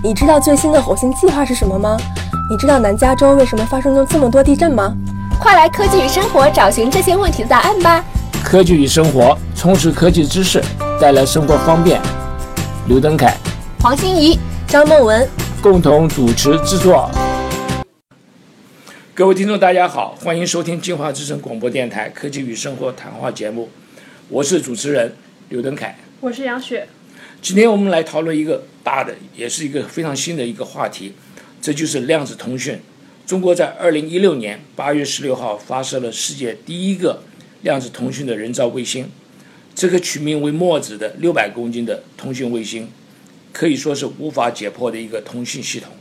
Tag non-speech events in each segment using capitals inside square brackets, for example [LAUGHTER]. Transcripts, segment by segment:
你知道最新的火星计划是什么吗？你知道南加州为什么发生了这么多地震吗？快来科技与生活找寻这些问题的答案吧！科技与生活，充实科技知识，带来生活方便。刘登凯、黄欣怡、张梦文共同主持制作。各位听众，大家好，欢迎收听金华之声广播电台科技与生活谈话节目，我是主持人刘登凯，我是杨雪。今天我们来讨论一个大的，也是一个非常新的一个话题，这就是量子通讯。中国在二零一六年八月十六号发射了世界第一个量子通讯的人造卫星，这个取名为墨子的六百公斤的通讯卫星，可以说是无法解破的一个通讯系统。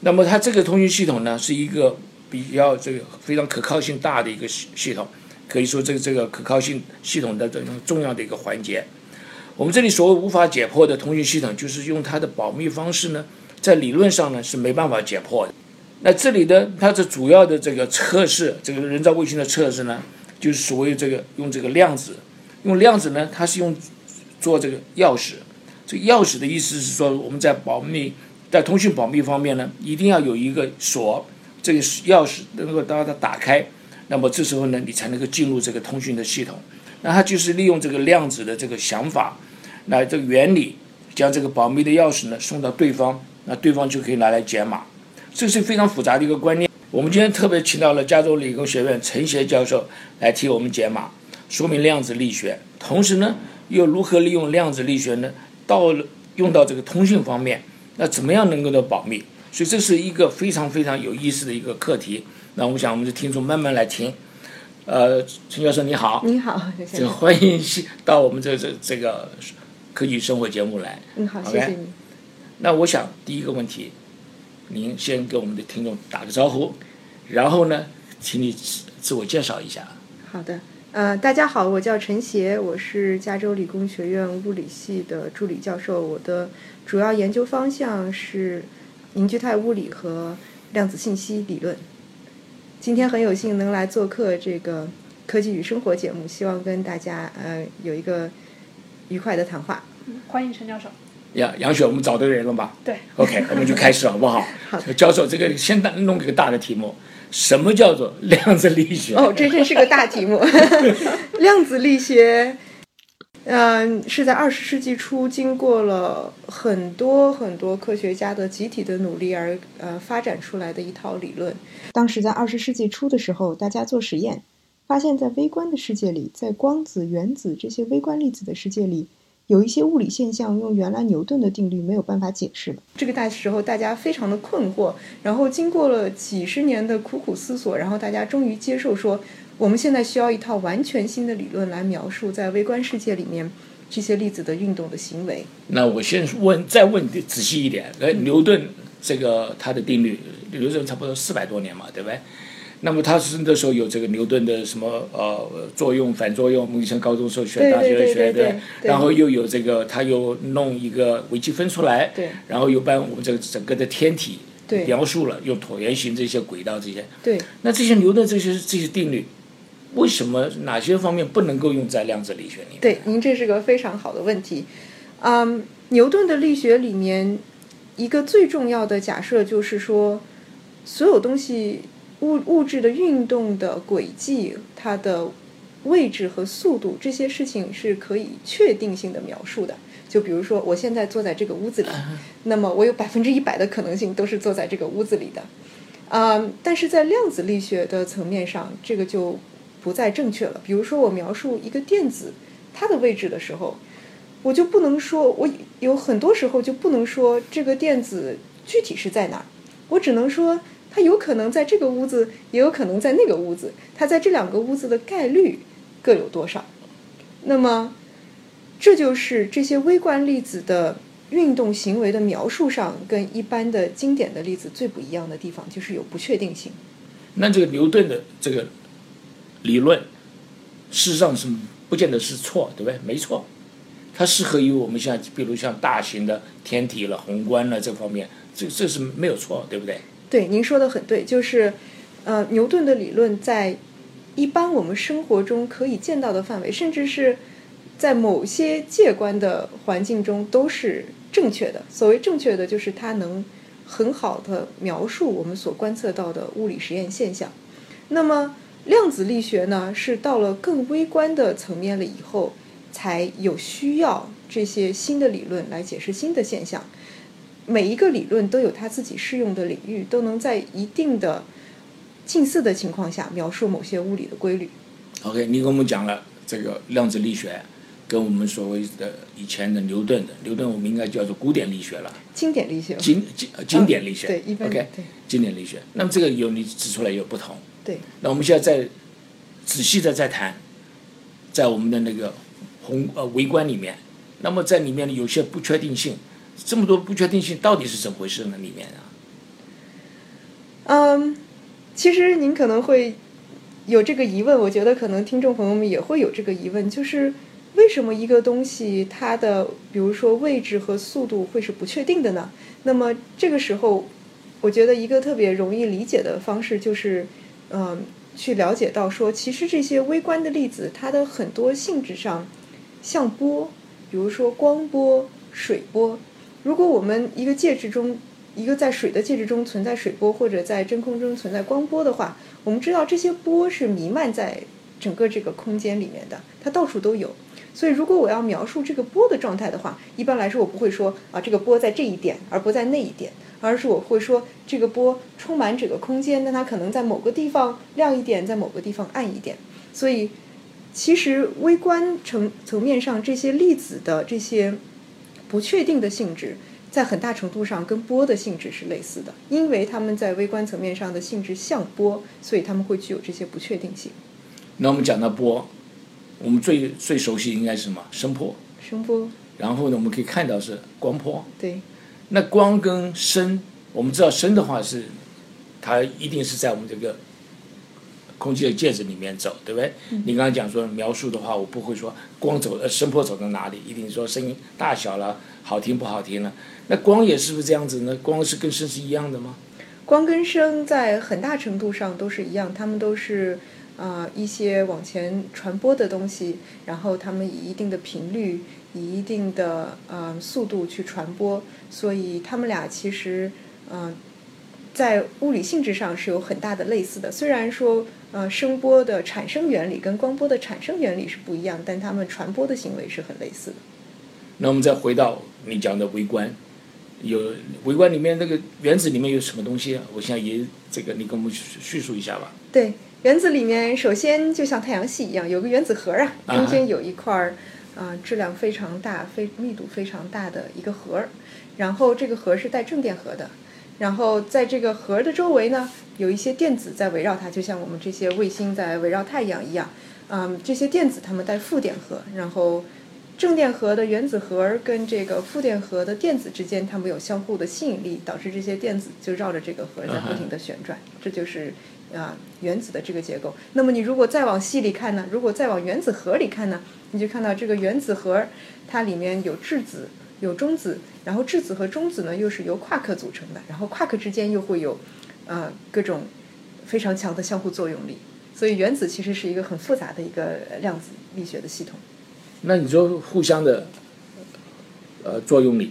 那么它这个通讯系统呢，是一个比较这个非常可靠性大的一个系系统，可以说这个这个可靠性系统的这种重要的一个环节。我们这里所谓无法解破的通讯系统，就是用它的保密方式呢，在理论上呢是没办法解破的。那这里的它的主要的这个测试，这个人造卫星的测试呢，就是所谓这个用这个量子，用量子呢，它是用做这个钥匙。这钥匙的意思是说，我们在保密，在通讯保密方面呢，一定要有一个锁，这个钥匙能够把它打开，那么这时候呢，你才能够进入这个通讯的系统。那它就是利用这个量子的这个想法。那这个原理，将这个保密的钥匙呢送到对方，那对方就可以拿来解码，这是非常复杂的一个观念。我们今天特别请到了加州理工学院陈协教授来替我们解码，说明量子力学，同时呢又如何利用量子力学呢到用到这个通讯方面，那怎么样能够的保密？所以这是一个非常非常有意思的一个课题。那我想我们的听众慢慢来听。呃，陈教授你好，你好，这欢迎到我们这这这个。科技生活节目来，嗯好，谢谢你。那我想第一个问题，您先给我们的听众打个招呼，然后呢，请你自自我介绍一下。好的，呃，大家好，我叫陈协，我是加州理工学院物理系的助理教授，我的主要研究方向是凝聚态物理和量子信息理论。今天很有幸能来做客这个科技与生活节目，希望跟大家呃有一个。愉快的谈话，欢迎陈教授。杨杨雪，我们找对人了吧？对。OK，我们就开始 [LAUGHS] 好不好？好。教授，这个先弄个大的题目，什么叫做量子力学？哦，这真是个大题目。[LAUGHS] 量子力学，嗯，是在二十世纪初，经过了很多很多科学家的集体的努力而呃发展出来的一套理论。当时在二十世纪初的时候，大家做实验。发现，在微观的世界里，在光子、原子这些微观粒子的世界里，有一些物理现象用原来牛顿的定律没有办法解释了。这个大时候，大家非常的困惑。然后经过了几十年的苦苦思索，然后大家终于接受说，我们现在需要一套完全新的理论来描述在微观世界里面这些粒子的运动的行为。那我先问，再问仔细一点，呃，牛顿这个他的定律，牛顿差不多四百多年嘛，对不对？那么他是那时候有这个牛顿的什么呃作用反作用，我们以前高中时候学大学学的，然后又有这个他又弄一个微积分出来，对，然后又把我们这个整个的天体对。描述了，用椭圆形这些轨道这些，对，那这些牛顿这些这些定律，为什么哪些方面不能够用在量子力学里面？对，您这是个非常好的问题，嗯，牛顿的力学里面一个最重要的假设就是说，所有东西。物物质的运动的轨迹，它的位置和速度，这些事情是可以确定性的描述的。就比如说，我现在坐在这个屋子里，[LAUGHS] 那么我有百分之一百的可能性都是坐在这个屋子里的。嗯，但是在量子力学的层面上，这个就不再正确了。比如说，我描述一个电子它的位置的时候，我就不能说，我有很多时候就不能说这个电子具体是在哪儿，我只能说。它有可能在这个屋子，也有可能在那个屋子。它在这两个屋子的概率各有多少？那么，这就是这些微观粒子的运动行为的描述上，跟一般的经典的粒子最不一样的地方，就是有不确定性。那这个牛顿的这个理论，事实上是不见得是错，对不对？没错，它适合于我们像比如像大型的天体了、宏观了这方面，这这是没有错，对不对？对，您说的很对，就是，呃，牛顿的理论在一般我们生活中可以见到的范围，甚至是在某些介观的环境中都是正确的。所谓正确的，就是它能很好的描述我们所观测到的物理实验现象。那么量子力学呢，是到了更微观的层面了以后，才有需要这些新的理论来解释新的现象。每一个理论都有它自己适用的领域，都能在一定的近似的情况下描述某些物理的规律。OK，你跟我们讲了这个量子力学，跟我们所谓的以前的牛顿的牛顿，我们应该叫做古典力学了，经典力学，经经呃经典力学。对一般 OK，对经典力学。那么这个有你指出来有不同。对那我们现在再仔细的再谈，在我们的那个宏呃微观里面，那么在里面有些不确定性，这么多不确定性到底是怎么回事呢？里面啊，嗯，其实您可能会有这个疑问，我觉得可能听众朋友们也会有这个疑问，就是为什么一个东西它的比如说位置和速度会是不确定的呢？那么这个时候，我觉得一个特别容易理解的方式就是，嗯，去了解到说，其实这些微观的粒子，它的很多性质上像波，比如说光波、水波。如果我们一个介质中，一个在水的介质中存在水波，或者在真空中存在光波的话，我们知道这些波是弥漫在整个这个空间里面的，它到处都有。所以，如果我要描述这个波的状态的话，一般来说我不会说啊这个波在这一点，而不在那一点，而是我会说这个波充满整个空间，但它可能在某个地方亮一点，在某个地方暗一点。所以，其实微观层层面上这些粒子的这些不确定的性质，在很大程度上跟波的性质是类似的，因为它们在微观层面上的性质像波，所以它们会具有这些不确定性。那我们讲到波，我们最最熟悉应该是什么？声波。声波，然后呢，我们可以看到是光波。对那光跟声，我们知道声的话是，它一定是在我们这个空气的介质里面走，对不对？你刚刚讲说描述的话，我不会说光走呃声波走到哪里，一定说声音大小了，好听不好听了。那光也是不是这样子呢？光是跟声是一样的吗？光跟声在很大程度上都是一样，它们都是啊、呃一些往前传播的东西，然后它们以一定的频率、以一定的呃速度去传播，所以它们俩其实嗯、呃在物理性质上是有很大的类似的。虽然说呃声波的产生原理跟光波的产生原理是不一样，但它们传播的行为是很类似的。那我们再回到你讲的微观，有微观里面那个原子里面有什么东西啊？我想也这个你跟我们叙叙述一下吧。对，原子里面首先就像太阳系一样，有个原子核啊，啊中间有一块儿啊、质量非常大、非密度非常大的一个核儿，然后这个核是带正电荷的，然后在这个核的周围呢，有一些电子在围绕它，就像我们这些卫星在围绕太阳一样。嗯，这些电子它们带负电荷，然后正电荷的原子核跟这个负电荷的电子之间，它们有相互的吸引力，导致这些电子就绕着这个核在不停的旋转，这就是啊原子的这个结构。那么你如果再往细里看呢？如果再往原子核里看呢？你就看到这个原子核，它里面有质子、有中子，然后质子和中子呢又是由夸克组成的，然后夸克之间又会有呃各种非常强的相互作用力。所以原子其实是一个很复杂的一个量子力学的系统。那你说互相的呃作用力，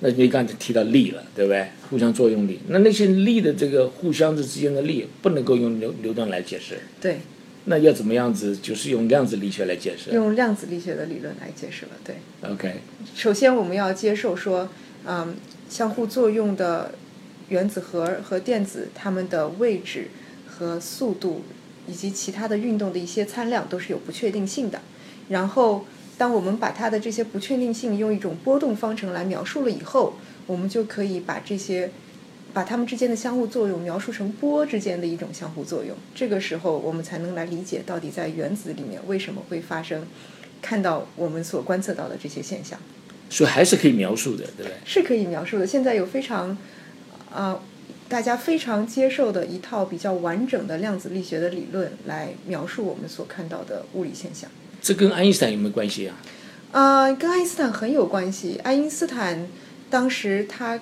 那你刚才提到力了，对不对？互相作用力，那那些力的这个互相的之间的力不能够用牛牛顿来解释，对，那要怎么样子？就是用量子力学来解释。用量子力学的理论来解释了。对，OK，首先我们要接受说，嗯，相互作用的原子核和电子，它们的位置和速度以及其他的运动的一些参量都是有不确定性的。然后，当我们把它的这些不确定性用一种波动方程来描述了以后，我们就可以把这些把它们之间的相互作用描述成波之间的一种相互作用。这个时候，我们才能来理解到底在原子里面为什么会发生看到我们所观测到的这些现象。所以还是可以描述的，对不对？是可以描述的。现在有非常，呃，大家非常接受的一套比较完整的量子力学的理论来描述我们所看到的物理现象。这跟爱因斯坦有没有关系啊？呃，跟爱因斯坦很有关系。爱因斯坦当时他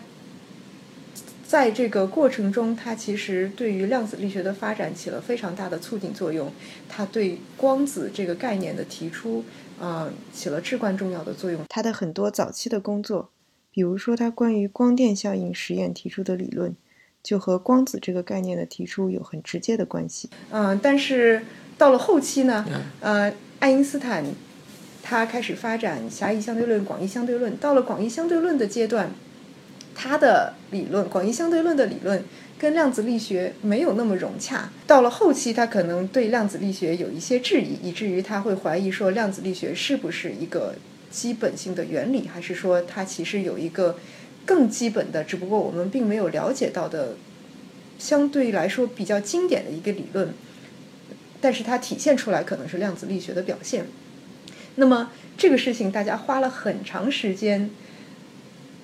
在这个过程中，它其实对于量子力学的发展起了非常大的促进作用。它对光子这个概念的提出，啊，起了至关重要的作用。它的很多早期的工作，比如说它关于光电效应实验提出的理论，就和光子这个概念的提出有很直接的关系。嗯，但是到了后期呢，呃，爱因斯坦他开始发展狭义相对论、广义相对论。到了广义相对论的阶段。他的理论，广义相对论的理论跟量子力学没有那么融洽。到了后期，他可能对量子力学有一些质疑，以至于他会怀疑说，量子力学是不是一个基本性的原理，还是说它其实有一个更基本的，只不过我们并没有了解到的，相对来说比较经典的一个理论，但是它体现出来可能是量子力学的表现。那么这个事情，大家花了很长时间。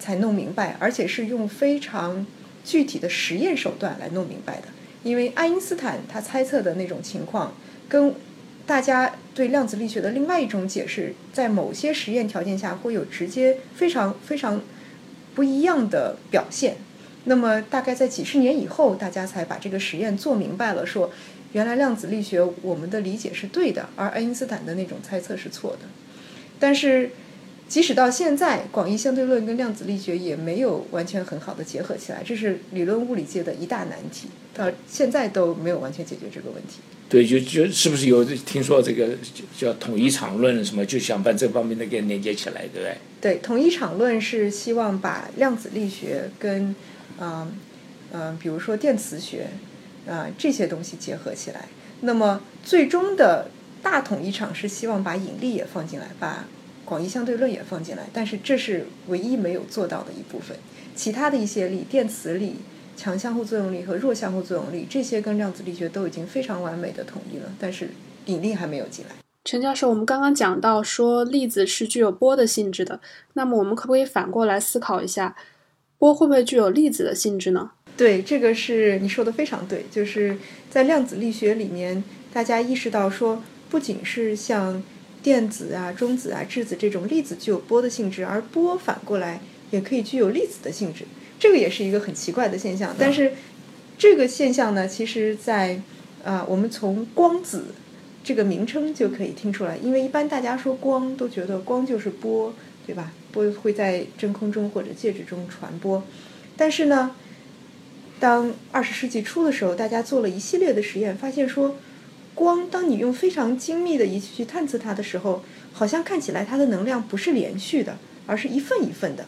才弄明白，而且是用非常具体的实验手段来弄明白的。因为爱因斯坦他猜测的那种情况，跟大家对量子力学的另外一种解释，在某些实验条件下会有直接非常非常不一样的表现。那么大概在几十年以后，大家才把这个实验做明白了，说原来量子力学我们的理解是对的，而爱因斯坦的那种猜测是错的。但是。即使到现在，广义相对论跟量子力学也没有完全很好的结合起来，这是理论物理界的一大难题，到现在都没有完全解决这个问题。对，就就是不是有听说这个叫统一场论什么，就想把这方面的给连接起来，对不对？对，统一场论是希望把量子力学跟嗯嗯，比如说电磁学啊这些东西结合起来。那么最终的大统一场是希望把引力也放进来，把。广义相对论也放进来，但是这是唯一没有做到的一部分。其他的一些力，电磁力、强相互作用力和弱相互作用力，这些跟量子力学都已经非常完美的统一了，但是引力还没有进来。陈教授，我们刚刚讲到说粒子是具有波的性质的，那么我们可不可以反过来思考一下，波会不会具有粒子的性质呢？对，这个是你说的非常对，就是在量子力学里面，大家意识到说，不仅是像。电子啊、中子啊、质子这种粒子具有波的性质，而波反过来也可以具有粒子的性质，这个也是一个很奇怪的现象。但是这个现象呢，其实，在啊，我们从光子这个名称就可以听出来，因为一般大家说光都觉得光就是波，对吧？波会在真空中或者介质中传播。但是呢，当二十世纪初的时候，大家做了一系列的实验，发现说。光，当你用非常精密的仪器去探测它的时候，好像看起来它的能量不是连续的，而是一份一份的。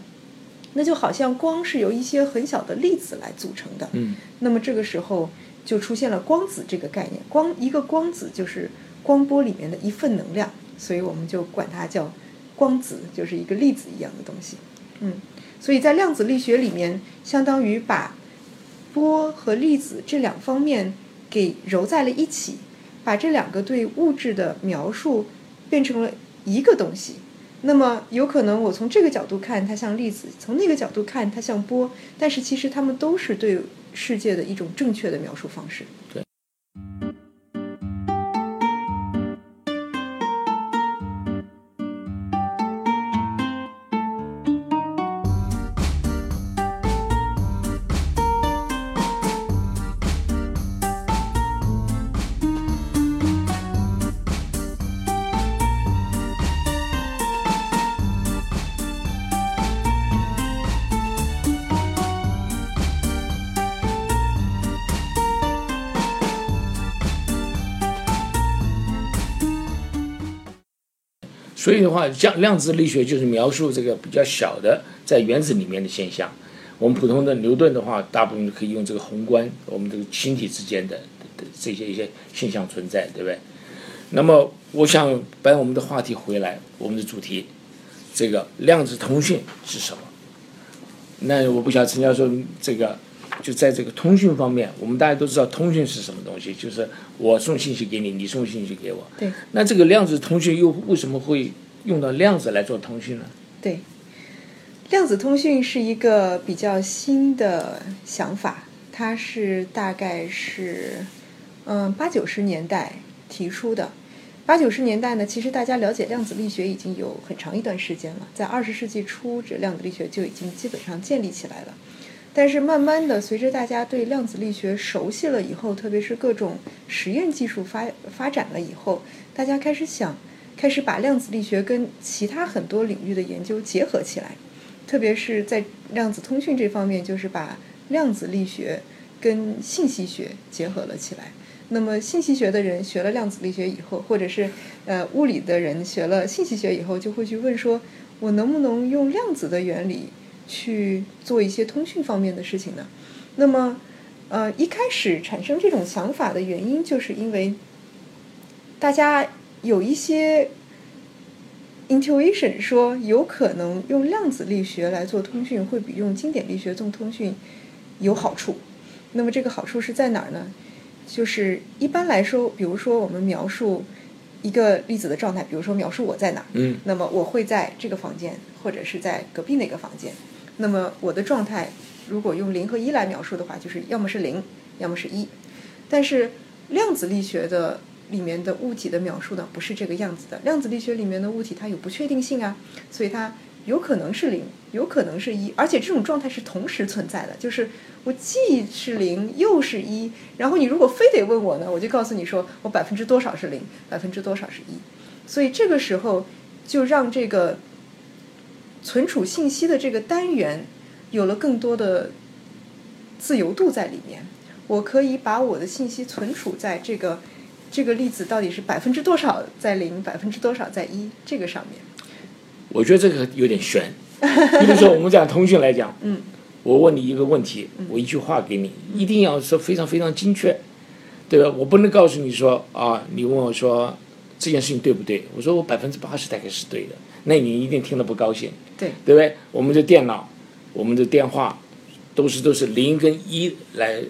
那就好像光是由一些很小的粒子来组成的。嗯。那么这个时候就出现了光子这个概念。光一个光子就是光波里面的一份能量，所以我们就管它叫光子，就是一个粒子一样的东西。嗯。所以在量子力学里面，相当于把波和粒子这两方面给揉在了一起。把这两个对物质的描述变成了一个东西，那么有可能我从这个角度看它像粒子，从那个角度看它像波，但是其实它们都是对世界的一种正确的描述方式。所以的话，像量子力学就是描述这个比较小的在原子里面的现象。我们普通的牛顿的话，大部分可以用这个宏观，我们这个星体之间的这些一些现象存在，对不对？那么，我想把我们的话题回来，我们的主题，这个量子通讯是什么？那我不晓得陈教授这个。就在这个通讯方面，我们大家都知道通讯是什么东西，就是我送信息给你，你送信息给我。对。那这个量子通讯又为什么会用到量子来做通讯呢？对，量子通讯是一个比较新的想法，它是大概是嗯八九十年代提出的。八九十年代呢，其实大家了解量子力学已经有很长一段时间了，在二十世纪初，这量子力学就已经基本上建立起来了。但是慢慢的，随着大家对量子力学熟悉了以后，特别是各种实验技术发发展了以后，大家开始想，开始把量子力学跟其他很多领域的研究结合起来，特别是在量子通讯这方面，就是把量子力学跟信息学结合了起来。那么信息学的人学了量子力学以后，或者是呃物理的人学了信息学以后，就会去问说，我能不能用量子的原理？去做一些通讯方面的事情呢？那么，呃，一开始产生这种想法的原因，就是因为大家有一些 intuition 说，有可能用量子力学来做通讯，会比用经典力学做通讯有好处。那么，这个好处是在哪儿呢？就是一般来说，比如说我们描述一个粒子的状态，比如说描述我在哪儿，嗯，那么我会在这个房间，或者是在隔壁那个房间。那么我的状态，如果用零和一来描述的话，就是要么是零，要么是一。但是量子力学的里面的物体的描述呢，不是这个样子的。量子力学里面的物体它有不确定性啊，所以它有可能是零，有可能是一，而且这种状态是同时存在的，就是我既是零又是一。然后你如果非得问我呢，我就告诉你说，我百分之多少是零，百分之多少是一。所以这个时候就让这个。存储信息的这个单元有了更多的自由度在里面，我可以把我的信息存储在这个这个粒子到底是百分之多少在零，百分之多少在一这个上面。我觉得这个有点悬。比如说我们讲通讯来讲，嗯，我问你一个问题，我一句话给你，一定要说非常非常精确，对吧？我不能告诉你说啊，你问我说这件事情对不对？我说我百分之八十大概是对的。那你一定听了不高兴，对对不对？我们的电脑、我们的电话，都是都是零跟一来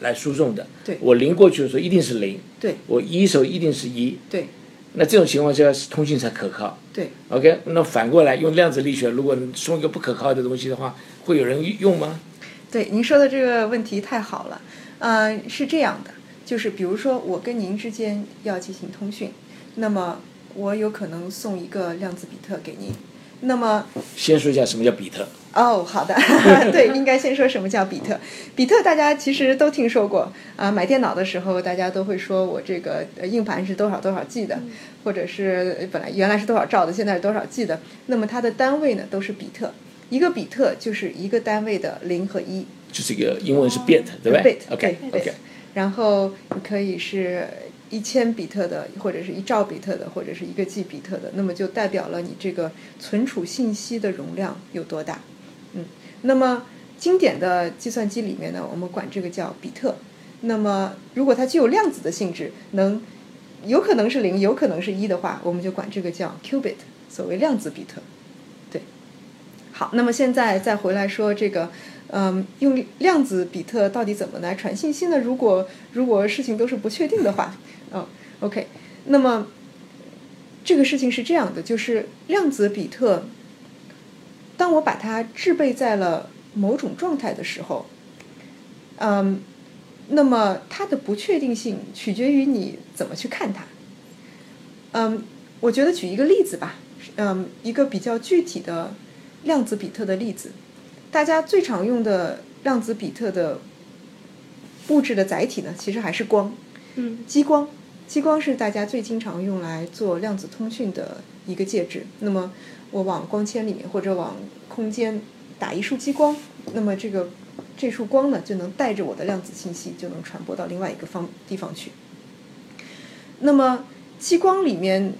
来输送的。对，我零过去的时候一定是零，对我一时候一定是一。对，那这种情况下通讯才可靠。对，OK，那反过来用量子力学，如果送一个不可靠的东西的话，会有人用吗？对，您说的这个问题太好了。呃，是这样的，就是比如说我跟您之间要进行通讯，那么。我有可能送一个量子比特给您，那么先说一下什么叫比特。哦，好的，[LAUGHS] 对，应该先说什么叫比特。比特大家其实都听说过啊，买电脑的时候大家都会说我这个硬盘是多少多少 G 的，或者是本来原来是多少兆的，现在是多少 G 的。那么它的单位呢都是比特，一个比特就是一个单位的零和一。就是一个英文是 bit，对不对？OK OK。然后你可以是。一千比特的，或者是一兆比特的，或者是一个 G 比特的，那么就代表了你这个存储信息的容量有多大。嗯，那么经典的计算机里面呢，我们管这个叫比特。那么如果它具有量子的性质，能有可能是零，有可能是一的话，我们就管这个叫 qubit，所谓量子比特。对。好，那么现在再回来说这个。嗯，用量子比特到底怎么来传信息呢？如果如果事情都是不确定的话，嗯，OK，那么这个事情是这样的，就是量子比特，当我把它制备在了某种状态的时候，嗯，那么它的不确定性取决于你怎么去看它。嗯，我觉得举一个例子吧，嗯，一个比较具体的量子比特的例子。大家最常用的量子比特的物质的载体呢，其实还是光，嗯，激光，激光是大家最经常用来做量子通讯的一个介质。那么我往光纤里面或者往空间打一束激光，那么这个这束光呢就能带着我的量子信息就能传播到另外一个方地方去。那么激光里面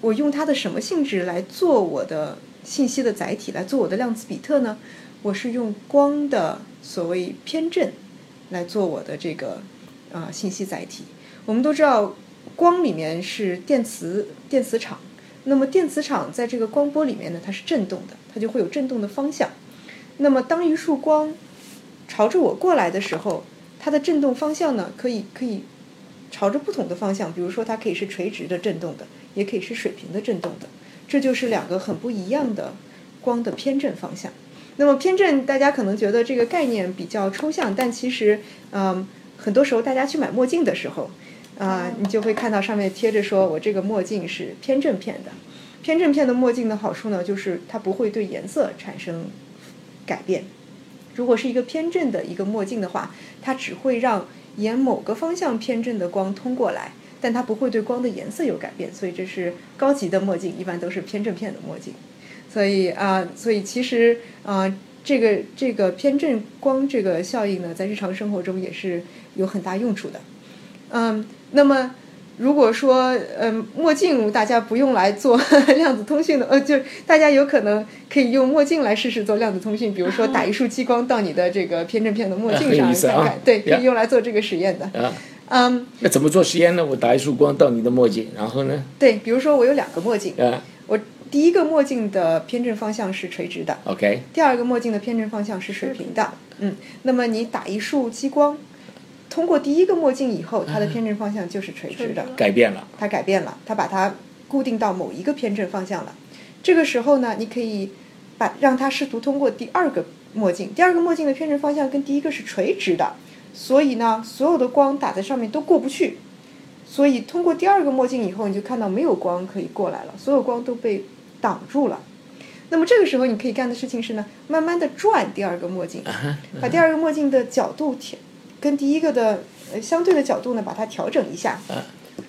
我用它的什么性质来做我的信息的载体，来做我的量子比特呢？我是用光的所谓偏振来做我的这个啊信息载体。我们都知道，光里面是电磁电磁场，那么电磁场在这个光波里面呢，它是振动的，它就会有振动的方向。那么当一束光朝着我过来的时候，它的振动方向呢，可以可以朝着不同的方向，比如说它可以是垂直的振动的，也可以是水平的振动的。这就是两个很不一样的光的偏振方向。那么偏振，大家可能觉得这个概念比较抽象，但其实，嗯，很多时候大家去买墨镜的时候，啊，你就会看到上面贴着说，我这个墨镜是偏振片的。偏振片的墨镜的好处呢，就是它不会对颜色产生改变。如果是一个偏振的一个墨镜的话，它只会让沿某个方向偏振的光通过来，但它不会对光的颜色有改变。所以这是高级的墨镜，一般都是偏振片的墨镜。所以啊，所以其实啊，这个这个偏振光这个效应呢，在日常生活中也是有很大用处的。嗯，那么。如果说，呃，墨镜大家不用来做 [LAUGHS] 量子通讯的，呃，就大家有可能可以用墨镜来试试做量子通讯，比如说打 [LAUGHS] 一束激光到你的这个偏振片的墨镜上看看，对，可以用来做这个实验的。啊，嗯，那怎么做实验呢？我打一束光到你的墨镜，然后呢？对，比如说我有两个墨镜，啊，我第一个墨镜的偏振方向是垂直的，OK，第二个墨镜的偏振方向是水平的，嗯，那么你打一束激光。通过第一个墨镜以后，它的偏振方向就是垂直的，改变了。它改变了，它把它固定到某一个偏振方向了。这个时候呢，你可以把让它试图通过第二个墨镜，第二个墨镜的偏振方向跟第一个是垂直的，所以呢，所有的光打在上面都过不去。所以通过第二个墨镜以后，你就看到没有光可以过来了，所有光都被挡住了。那么这个时候你可以干的事情是呢，慢慢的转第二个墨镜，把第二个墨镜的角度调。跟第一个的呃相对的角度呢，把它调整一下。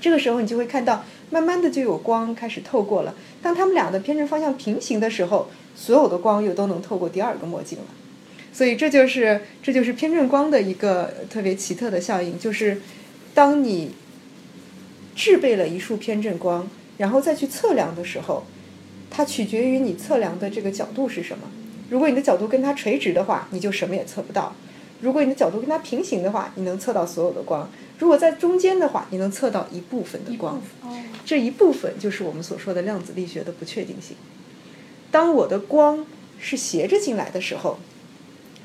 这个时候你就会看到，慢慢的就有光开始透过了。当它们俩的偏振方向平行的时候，所有的光又都能透过第二个墨镜了。所以这就是这就是偏振光的一个特别奇特的效应，就是当你制备了一束偏振光，然后再去测量的时候，它取决于你测量的这个角度是什么。如果你的角度跟它垂直的话，你就什么也测不到。如果你的角度跟它平行的话，你能测到所有的光；如果在中间的话，你能测到一部分的光。这一部分就是我们所说的量子力学的不确定性。当我的光是斜着进来的时候，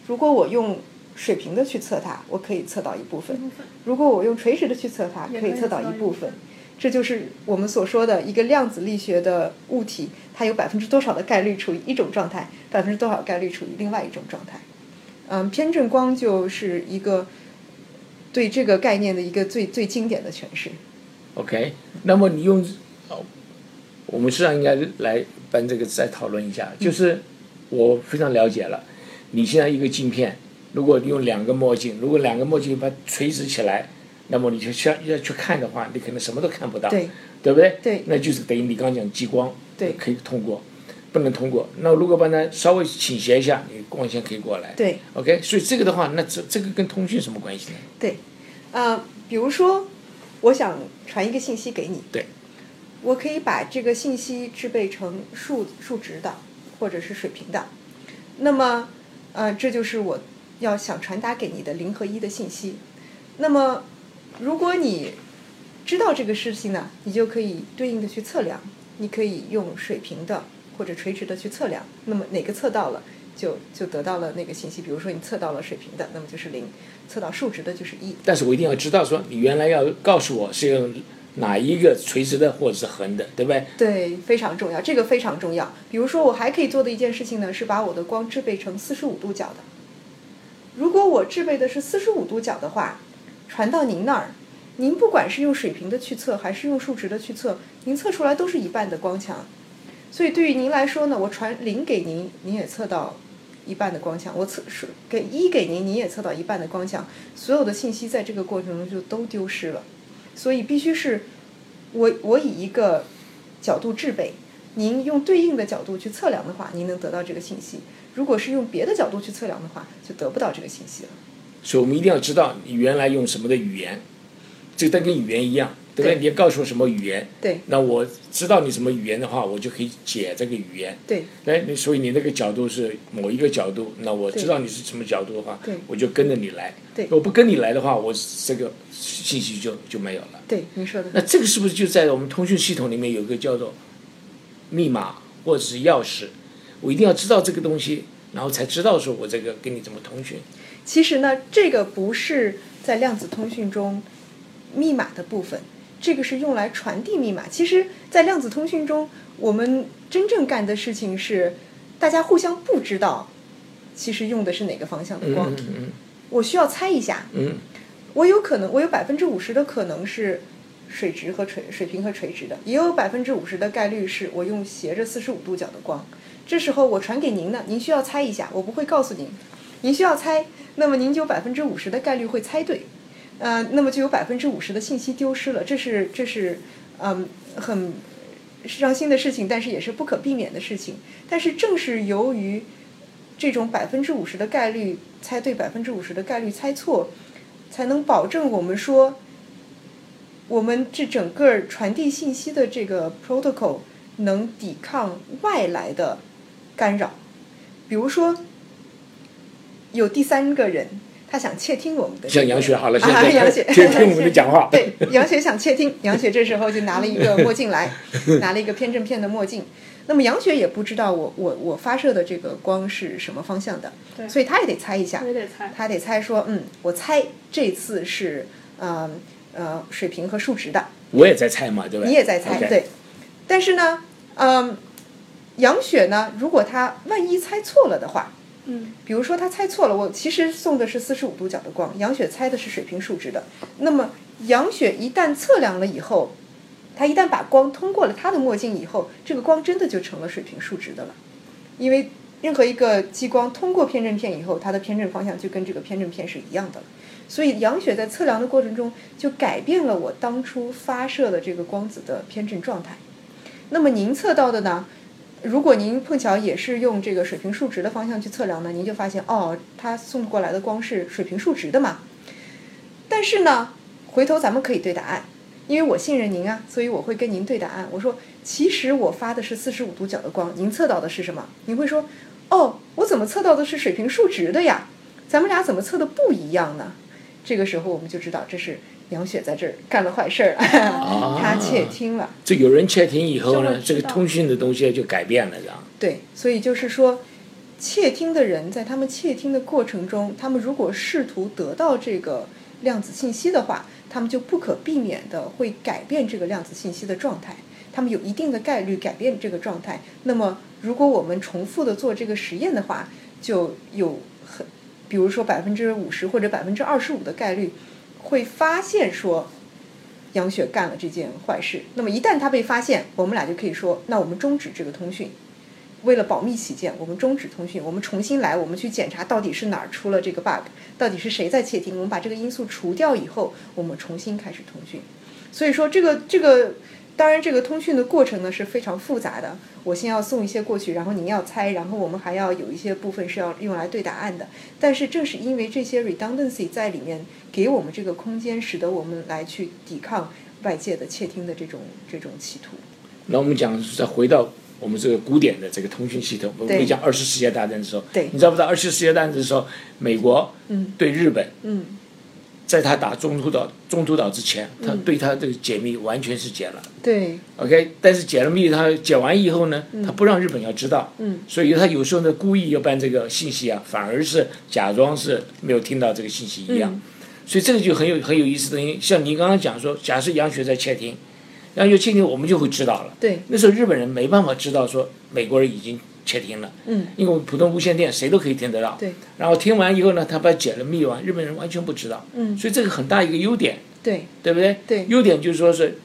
如果我用水平的去测它，我可以测到一部分；如果我用垂直的去测它，可以测到一部分。这就是我们所说的一个量子力学的物体，它有百分之多少的概率处于一种状态，百分之多少概率处于另外一种状态。嗯，偏振光就是一个对这个概念的一个最最经典的诠释。OK，那么你用，我们实际上应该来把这个再讨论一下。就是我非常了解了，你现在一个镜片，如果你用两个墨镜，如果两个墨镜把它垂直起来，那么你就需要要去看的话，你可能什么都看不到，对，对不对？对，那就是等于你刚刚讲激光，对，可以通过。不能通过。那如果把它稍微倾斜一下，你光线可以过来。对。OK，所以这个的话，那这这个跟通讯什么关系呢？对，呃，比如说，我想传一个信息给你。对。我可以把这个信息制备成数数值的，或者是水平的。那么，呃，这就是我要想传达给你的零和一的信息。那么，如果你知道这个事情呢，你就可以对应的去测量。你可以用水平的或者垂直的去测量，那么哪个测到了，就就得到了那个信息。比如说你测到了水平的，那么就是零；测到数值的，就是一。但是我一定要知道，说你原来要告诉我是用哪一个垂直的或者是横的，对不对？对，非常重要，这个非常重要。比如说我还可以做的一件事情呢，是把我的光制备成四十五度角的。如果我制备的是四十五度角的话，传到您那儿。您不管是用水平的去测，还是用数值的去测，您测出来都是一半的光强。所以对于您来说呢，我传零给您，您也测到一半的光强；我测是给一给您，您也测到一半的光强。所有的信息在这个过程中就都丢失了。所以必须是我我以一个角度制备，您用对应的角度去测量的话，您能得到这个信息。如果是用别的角度去测量的话，就得不到这个信息了。所以我们一定要知道你原来用什么的语言。这个跟语言一样，对不对？你要告诉我什么语言？对。那我知道你什么语言的话，我就可以解这个语言。对。哎，你所以你那个角度是某一个角度，那我知道你是什么角度的话，我就跟着你来。对。我不跟你来的话，我这个信息就就没有了。对，您说的。那这个是不是就在我们通讯系统里面有个叫做密码或者是钥匙？我一定要知道这个东西，然后才知道说我这个跟你怎么通讯。其实呢，这个不是在量子通讯中。密码的部分，这个是用来传递密码。其实，在量子通讯中，我们真正干的事情是，大家互相不知道，其实用的是哪个方向的光。我需要猜一下。我有可能，我有百分之五十的可能是水直和垂水平和垂直的，也有百分之五十的概率是我用斜着四十五度角的光。这时候我传给您呢，您需要猜一下，我不会告诉您。您需要猜，那么您就有百分之五十的概率会猜对，呃，那么就有百分之五十的信息丢失了，这是这是嗯很伤心的事情，但是也是不可避免的事情。但是正是由于这种百分之五十的概率猜对，百分之五十的概率猜错，才能保证我们说。我们这整个传递信息的这个 protocol 能抵抗外来的干扰，比如说有第三个人，他想窃听我们的，像杨雪好了，[LAUGHS] 现啊，在杨雪 [LAUGHS] 窃听我们的讲话，对，杨雪想窃听，[LAUGHS] 杨雪这时候就拿了一个墨镜来，拿了一个偏振片的墨镜。那么杨雪也不知道我我我发射的这个光是什么方向的，对所以他也得猜一下我，也得猜。他得猜说，嗯，我猜这次是呃呃水平和数值的，我也在猜嘛，对吧？你也在猜对。但是呢，嗯，杨雪呢，如果她万一猜错了的话，嗯，比如说他猜错了，我其实送的是四十五度角的光，杨雪猜的是水平数值的。那么杨雪一旦测量了以后，她一旦把光通过了她的墨镜以后，这个光真的就成了水平数值的了，因为任何一个激光通过偏振片以后，它的偏振方向就跟这个偏振片是一样的了。所以杨雪在测量的过程中就改变了我当初发射的这个光子的偏振状态。那么您测到的呢？如果您碰巧也是用这个水平数值的方向去测量呢，您就发现哦，它送过来的光是水平数值的嘛。但是呢，回头咱们可以对答案，因为我信任您啊，所以我会跟您对答案。我说，其实我发的是四十五度角的光，您测到的是什么？您会说，哦，我怎么测到的是水平数值的呀？咱们俩怎么测的不一样呢？这个时候我们就知道这是杨雪在这儿干了坏事儿了，[LAUGHS] 他窃听了。这有人窃听以后呢，这个通讯的东西就改变了，这样。对，所以就是说，窃听的人在他们窃听的过程中，他们如果试图得到这个量子信息的话，他们就不可避免的会改变这个量子信息的状态，他们有一定的概率改变这个状态。那么，如果我们重复的做这个实验的话，就有很，比如说百分之五十或者百分之二十五的概率会发现说。杨雪干了这件坏事，那么一旦他被发现，我们俩就可以说，那我们终止这个通讯。为了保密起见，我们终止通讯，我们重新来，我们去检查到底是哪儿出了这个 bug，到底是谁在窃听，我们把这个因素除掉以后，我们重新开始通讯。所以说，这个这个，当然这个通讯的过程呢是非常复杂的。我先要送一些过去，然后您要猜，然后我们还要有一些部分是要用来对答案的。但是正是因为这些 redundancy 在里面，给我们这个空间，使得我们来去抵抗外界的窃听的这种这种企图。那我们讲再回到我们这个古典的这个通讯系统，我们讲二次世界大战的时候，对你知道不知道二次世界大战的时候，美国嗯对日本，嗯，在他打中途岛中途岛之前，他对他这个解密完全是解了。对，，OK，但是解了密，他解完以后呢，他不让日本要知道，嗯，所以他有时候呢故意要办这个信息啊，反而是假装是没有听到这个信息一样，嗯。所以这个就很有很有意思的，因为像您刚刚讲说，假设杨雪在窃听，杨雪窃听，我们就会知道了。对，那时候日本人没办法知道说美国人已经窃听了，嗯，因为我们普通无线电谁都可以听得到。对，然后听完以后呢，他把解了密完，日本人完全不知道。嗯所以这个很大一个优点，对对不对？对优点就是说是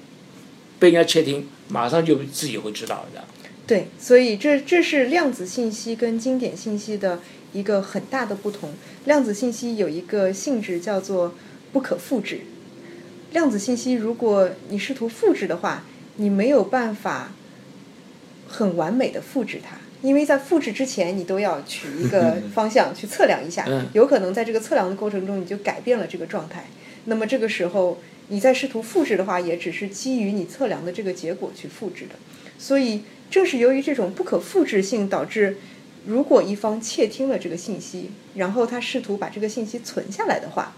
被人家窃听，马上就自己会知道的。对，所以这这是量子信息跟经典信息的一个很大的不同。量子信息有一个性质叫做不可复制。量子信息，如果你试图复制的话，你没有办法很完美的复制它，因为在复制之前，你都要取一个方向去测量一下嗯，有可能在这个测量的过程中，你就改变了这个状态。那么这个时候，你在试图复制的话，也只是基于你测量的这个结果去复制的。所以，正是由于这种不可复制性，导致如果一方窃听了这个信息，然后他试图把这个信息存下来的话，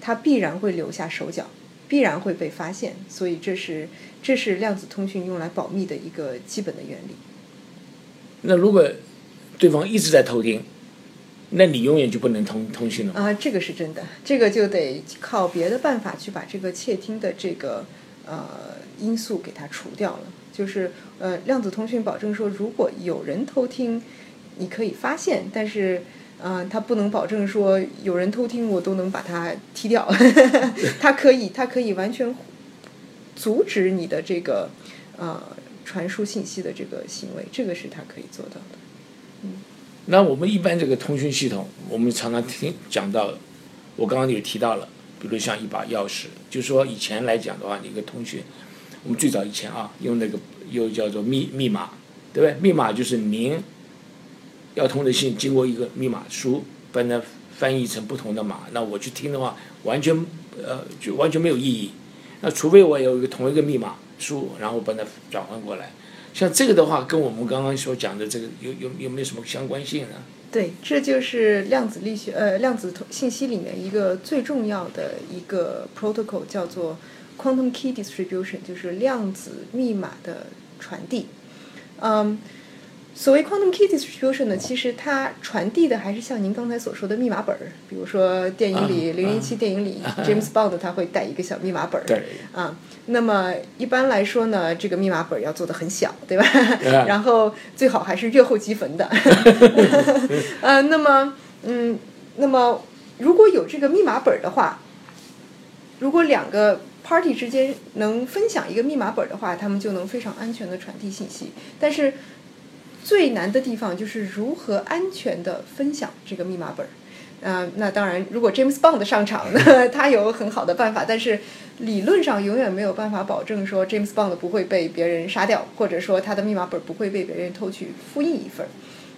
他必然会留下手脚，必然会被发现。所以，这是这是量子通讯用来保密的一个基本的原理。那如果对方一直在偷听，那你永远就不能通通讯了。啊，这个是真的，这个就得靠别的办法去把这个窃听的这个呃因素给它除掉了。就是呃，量子通讯保证说，如果有人偷听，你可以发现，但是呃，它不能保证说有人偷听我都能把它踢掉，[LAUGHS] 它可以，它可以完全阻止你的这个呃传输信息的这个行为，这个是它可以做到的。嗯那我们一般这个通讯系统，我们常常听讲到，我刚刚有提到了，比如像一把钥匙，就是说以前来讲的话，你一个通讯，我们最早以前啊，用那个又叫做密密码，对不对？密码就是您要通的信经过一个密码书，把它翻译成不同的码，那我去听的话，完全呃就完全没有意义。那除非我有一个同一个密码书，然后把它转换过来。像这个的话，跟我们刚刚所讲的这个有有有没有什么相关性呢？对，这就是量子力学呃量子信息里面一个最重要的一个 protocol，叫做 quantum key distribution，就是量子密码的传递。嗯。所谓 quantum key distribution 呢，其实它传递的还是像您刚才所说的密码本儿，比如说电影里《零零七》电影里 [LAUGHS] James Bond 他会带一个小密码本儿。对。啊，那么一般来说呢，这个密码本儿要做的很小，对吧？然后最好还是月后积分的。[LAUGHS] 呃，那么，嗯，那么如果有这个密码本儿的话，如果两个 party 之间能分享一个密码本儿的话，他们就能非常安全的传递信息。但是最难的地方就是如何安全的分享这个密码本儿，啊，那当然，如果 James Bond 上场，那，[LAUGHS] 他有很好的办法，但是理论上永远没有办法保证说 James Bond 不会被别人杀掉，或者说他的密码本不会被别人偷去复印一份儿。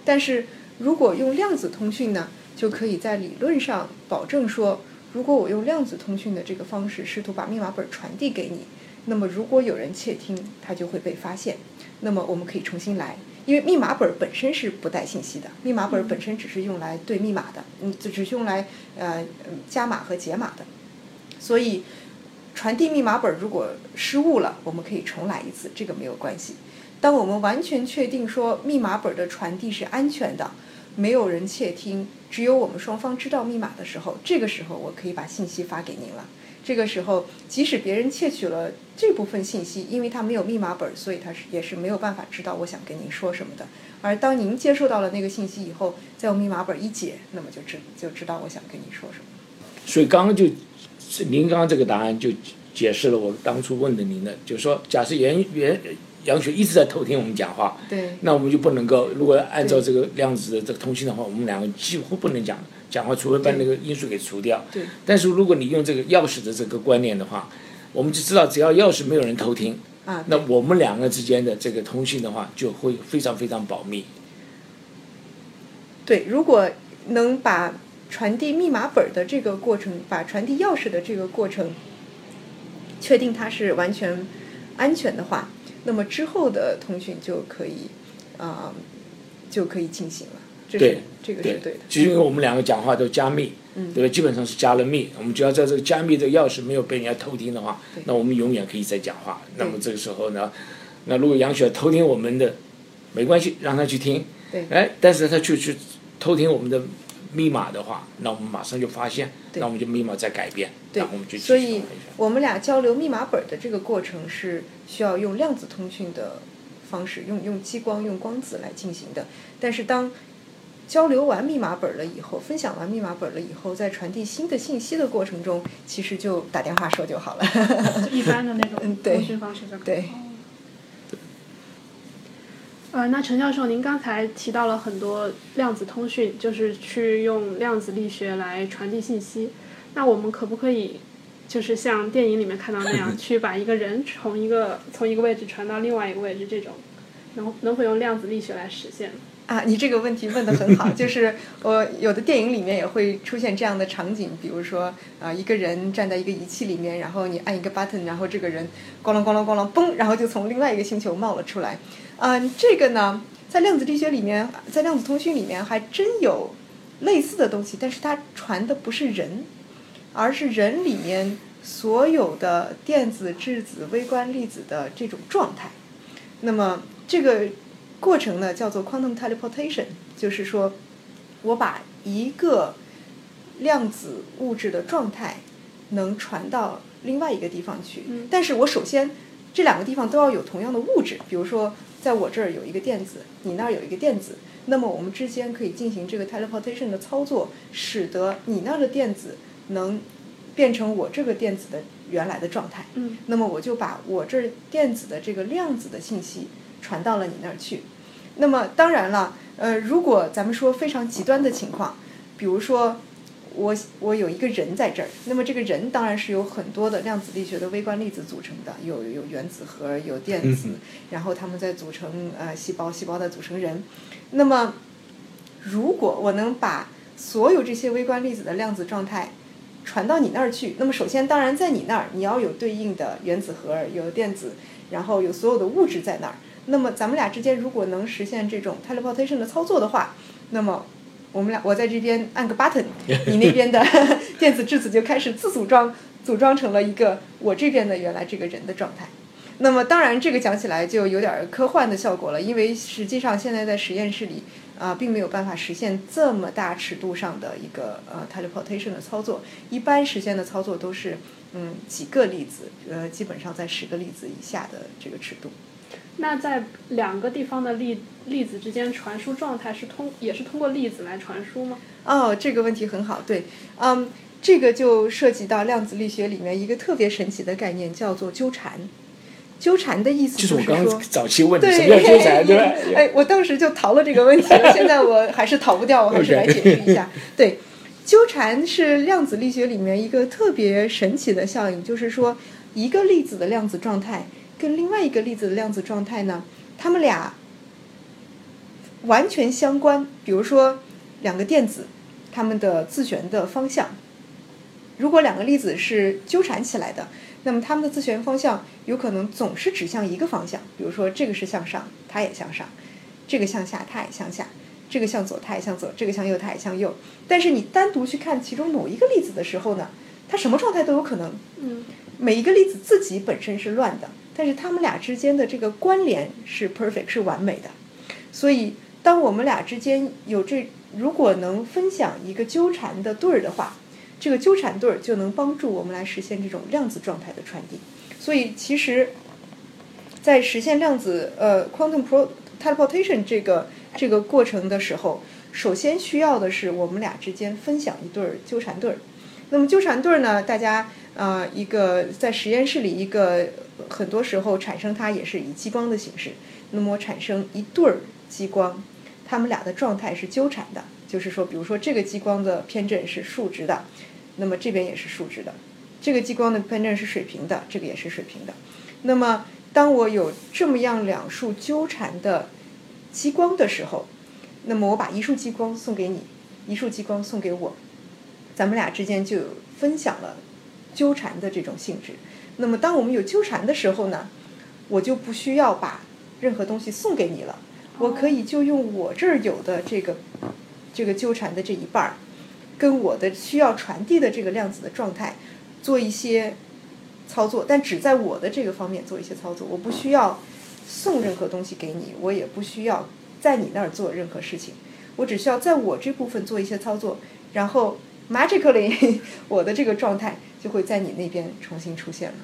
但是如果用量子通讯呢，就可以在理论上保证说，如果我用量子通讯的这个方式试图把密码本传递给你，那么如果有人窃听，它就会被发现，那么我们可以重新来。因为密码本本身是不带信息的，密码本本身只是用来对密码的，嗯，只是用来呃加码和解码的。所以传递密码本如果失误了，我们可以重来一次，这个没有关系。当我们完全确定说密码本的传递是安全的，没有人窃听，只有我们双方知道密码的时候，这个时候我可以把信息发给您了。这个时候，即使别人窃取了这部分信息，因为他没有密码本，所以他是也是没有办法知道我想跟您说什么的。而当您接受到了那个信息以后，再用密码本一解，那么就知就知道我想跟你说什么。所以刚刚就，您刚刚这个答案就解释了我当初问的您的，就是说，假设袁袁杨雪一直在偷听我们讲话，对，那我们就不能够，如果按照这个量子的这个通信的话，我们两个几乎不能讲。讲话，除非把那个因素给除掉。对。但是如果你用这个钥匙的这个观念的话，我们就知道，只要钥匙没有人偷听，啊，那我们两个之间的这个通信的话，就会非常非常保密。对，如果能把传递密码本的这个过程，把传递钥匙的这个过程，确定它是完全安全的话，那么之后的通讯就可以啊，就可以进行了。对，这个是对的。就因为我们两个讲话都加密，对吧？基本上是加了密。我们只要在这个加密的钥匙没有被人家偷听的话，那我们永远可以再讲话。那么这个时候呢，那如果杨雪偷听我们的，没关系，让他去听。对。哎，但是他去去偷听我们的密码的话，那我们马上就发现，那我们就密码再改变，然后我们就所以我们俩交流密码本的这个过程是需要用量子通讯的方式，用用激光、用光子来进行的。但是当交流完密码本了以后，分享完密码本了以后，在传递新的信息的过程中，其实就打电话说就好了。[LAUGHS] 一般的那种通讯方式就可以。对。呃，那陈教授，您刚才提到了很多量子通讯，就是去用量子力学来传递信息。那我们可不可以，就是像电影里面看到那样，[LAUGHS] 去把一个人从一个从一个位置传到另外一个位置？这种能能否用量子力学来实现？啊，你这个问题问得很好，就是我有的电影里面也会出现这样的场景，比如说啊，一个人站在一个仪器里面，然后你按一个 button，然后这个人咣啷咣啷咣啷嘣，然后就从另外一个星球冒了出来。嗯，这个呢，在量子力学里面，在量子通讯里面还真有类似的东西，但是它传的不是人，而是人里面所有的电子、质子、微观粒子的这种状态。那么这个。过程呢叫做 quantum teleportation，就是说，我把一个量子物质的状态能传到另外一个地方去。但是我首先这两个地方都要有同样的物质，比如说在我这儿有一个电子，你那儿有一个电子，那么我们之间可以进行这个 teleportation 的操作，使得你那儿的电子能变成我这个电子的原来的状态。那么我就把我这儿电子的这个量子的信息传到了你那儿去。那么当然了，呃，如果咱们说非常极端的情况，比如说我我有一个人在这儿，那么这个人当然是由很多的量子力学的微观粒子组成的，有有原子核，有电子，然后它们在组成呃细胞，细胞再组成人。那么如果我能把所有这些微观粒子的量子状态传到你那儿去，那么首先当然在你那儿你要有对应的原子核，有电子，然后有所有的物质在那儿。那么咱们俩之间如果能实现这种 teleportation 的操作的话，那么我们俩我在这边按个 button，你那边的 [LAUGHS] 电子质子就开始自组装，组装成了一个我这边的原来这个人的状态。那么当然这个讲起来就有点科幻的效果了，因为实际上现在在实验室里啊、并没有办法实现这么大尺度上的一个呃 teleportation 的操作。一般实现的操作都是嗯几个粒子，呃基本上在十个粒子以下的这个尺度。那在两个地方的粒粒子之间传输状态是通也是通过粒子来传输吗？哦，这个问题很好，对，嗯，这个就涉及到量子力学里面一个特别神奇的概念，叫做纠缠。纠缠的意思就是我说，刚刚早期问什么叫纠缠，对吧？[LAUGHS] 哎，我当时就逃了这个问题了，现在我还是逃不掉，我还是来解释一下。对，纠缠是量子力学里面一个特别神奇的效应，就是说一个粒子的量子状态跟另外一个粒子的量子状态呢，它们俩完全相关。比如说两个电子，它们的自旋的方向，如果两个粒子是纠缠起来的，那么它们的自旋方向有可能总是指向一个方向。比如说这个是向上，它也向上；这个向下，它也向下；这个向左，它也向左；这个向右，它也向右。但是你单独去看其中某一个粒子的时候呢，它什么状态都有可能。嗯，每一个粒子自己本身是乱的，但是它们俩之间的这个关联是 perfect 是完美的。所以，当我们俩之间有这，如果能分享一个纠缠的对儿的话，这个纠缠对儿就能帮助我们来实现这种量子状态的传递。所以，其实，在实现量子呃 quantum pro teleportation 这个这个过程的时候，首先需要的是我们俩之间分享一对儿纠缠对儿。那么纠缠对儿呢，大家呃一个在实验室里一个很多时候产生它也是以激光的形式，那么产生一对儿激光，它们俩的状态是纠缠的，就是说，比如说这个激光的偏振是竖直的，那么这边也是竖直的；这个激光的偏振是水平的，这个也是水平的。那么当我有这么样两束纠缠的激光的时候，那么我把一束激光送给你，一束激光送给我，咱们俩之间就分享了纠缠的这种性质。那么当我们有纠缠的时候呢，我就不需要把任何东西送给你了，我可以就用我这儿有的这个这个纠缠的这一半儿，跟我的需要传递的这个量子的状态做一些操作，但只在我的这个方面做一些操作，我不需要送任何东西给你，我也不需要在你那儿做任何事情，我只需要在我这部分做一些操作，然后 magically 我的这个状态就会在你那边重新出现了。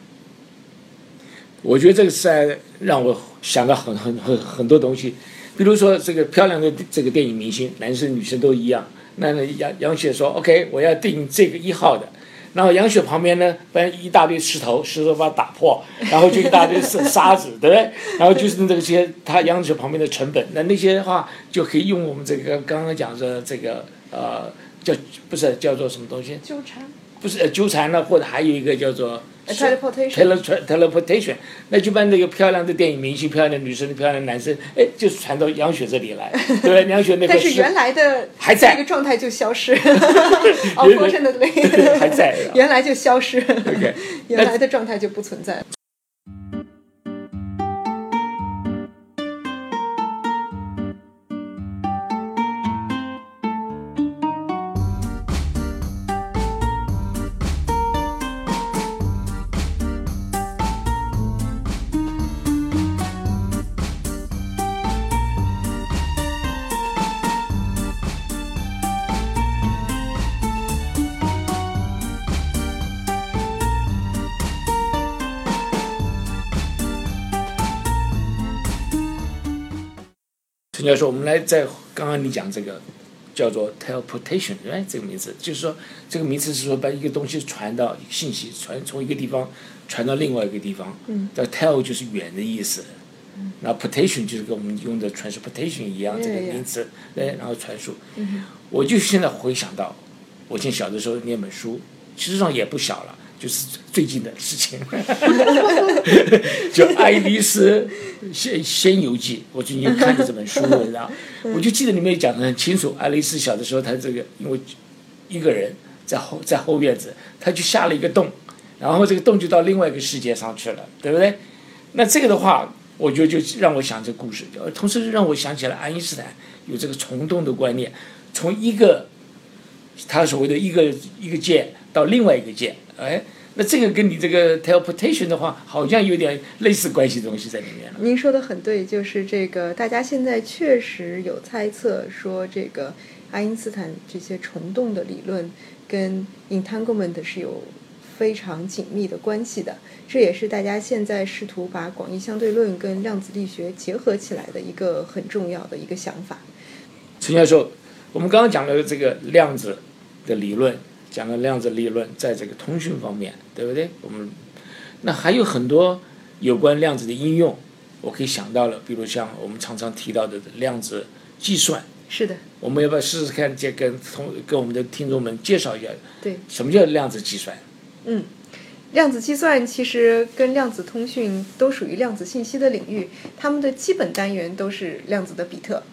我觉得这个是在让我想到很很很很多东西，比如说这个漂亮的这个电影明星，男生女生都一样。那杨杨雪说：“OK，我要订这个一号的。”然后杨雪旁边呢，搬一大堆石头，石头把它打破，然后就一大堆沙沙子，对不对？然后就是那些他杨雪旁边的成本，那那些的话就可以用我们这个刚刚讲的这个呃叫不是叫做什么东西？纠缠。不是呃纠缠了，或者还有一个叫做 teleportation tele teleportation，那就把那个漂亮的电影明星、漂亮的女生、漂亮的男生，哎，就是传到杨雪这里来，[LAUGHS] 对不对？杨雪那个但是原来的还在。这个状态就消失，[LAUGHS] unfortunately 还在 [LAUGHS] 原来就消失。OK 原来的状态就不存在。陈教授，我们来在刚刚你讲这个叫做 teleportation，哎，这个名字就是说这个名词是说把一个东西传到信息传从一个地方传到另外一个地方。嗯。叫 tel 就是远的意思，然后 portation 就是跟我们用的 transportation 一样这个.名词，哎，然后传输。我就现在回想到，我以前小的时候念本书，其实际上也不小了，就是最近的事情，[LAUGHS] 就《爱丽丝仙仙游记》，我最近又看了这本书，你知道，我就记得里面讲的很清楚，爱丽丝小的时候，她这个因为一个人在后在后院子，她就下了一个洞，然后这个洞就到另外一个世界上去了，对不对？那这个的话，我觉得就让我想这故事，呃同时让我想起了爱因斯坦有这个虫洞的观念，从一个他所谓的一个一个界到另外一个界，哎，那这个跟你这个 teleportation 的话，好像有点类似关系的东西在里面了。您说的很对，就是这个，大家现在确实有猜测说，这个爱因斯坦这些虫洞的理论跟 entanglement 是有非常紧密的关系的。这也是大家现在试图把广义相对论跟量子力学结合起来的一个很重要的一个想法。陈教授，我们刚刚讲了这个量子的理论，讲了量子理论在这个通讯方面，对不对？我们那还有很多有关量子的应用，我可以想到了，比如像我们常常提到的量子计算，是的，我们要不要试试看，这跟同跟我们的听众们介绍一下，对，什么叫量子计算？嗯，量子计算其实跟量子通讯都属于量子信息的领域，它们的基本单元都是量子的比特。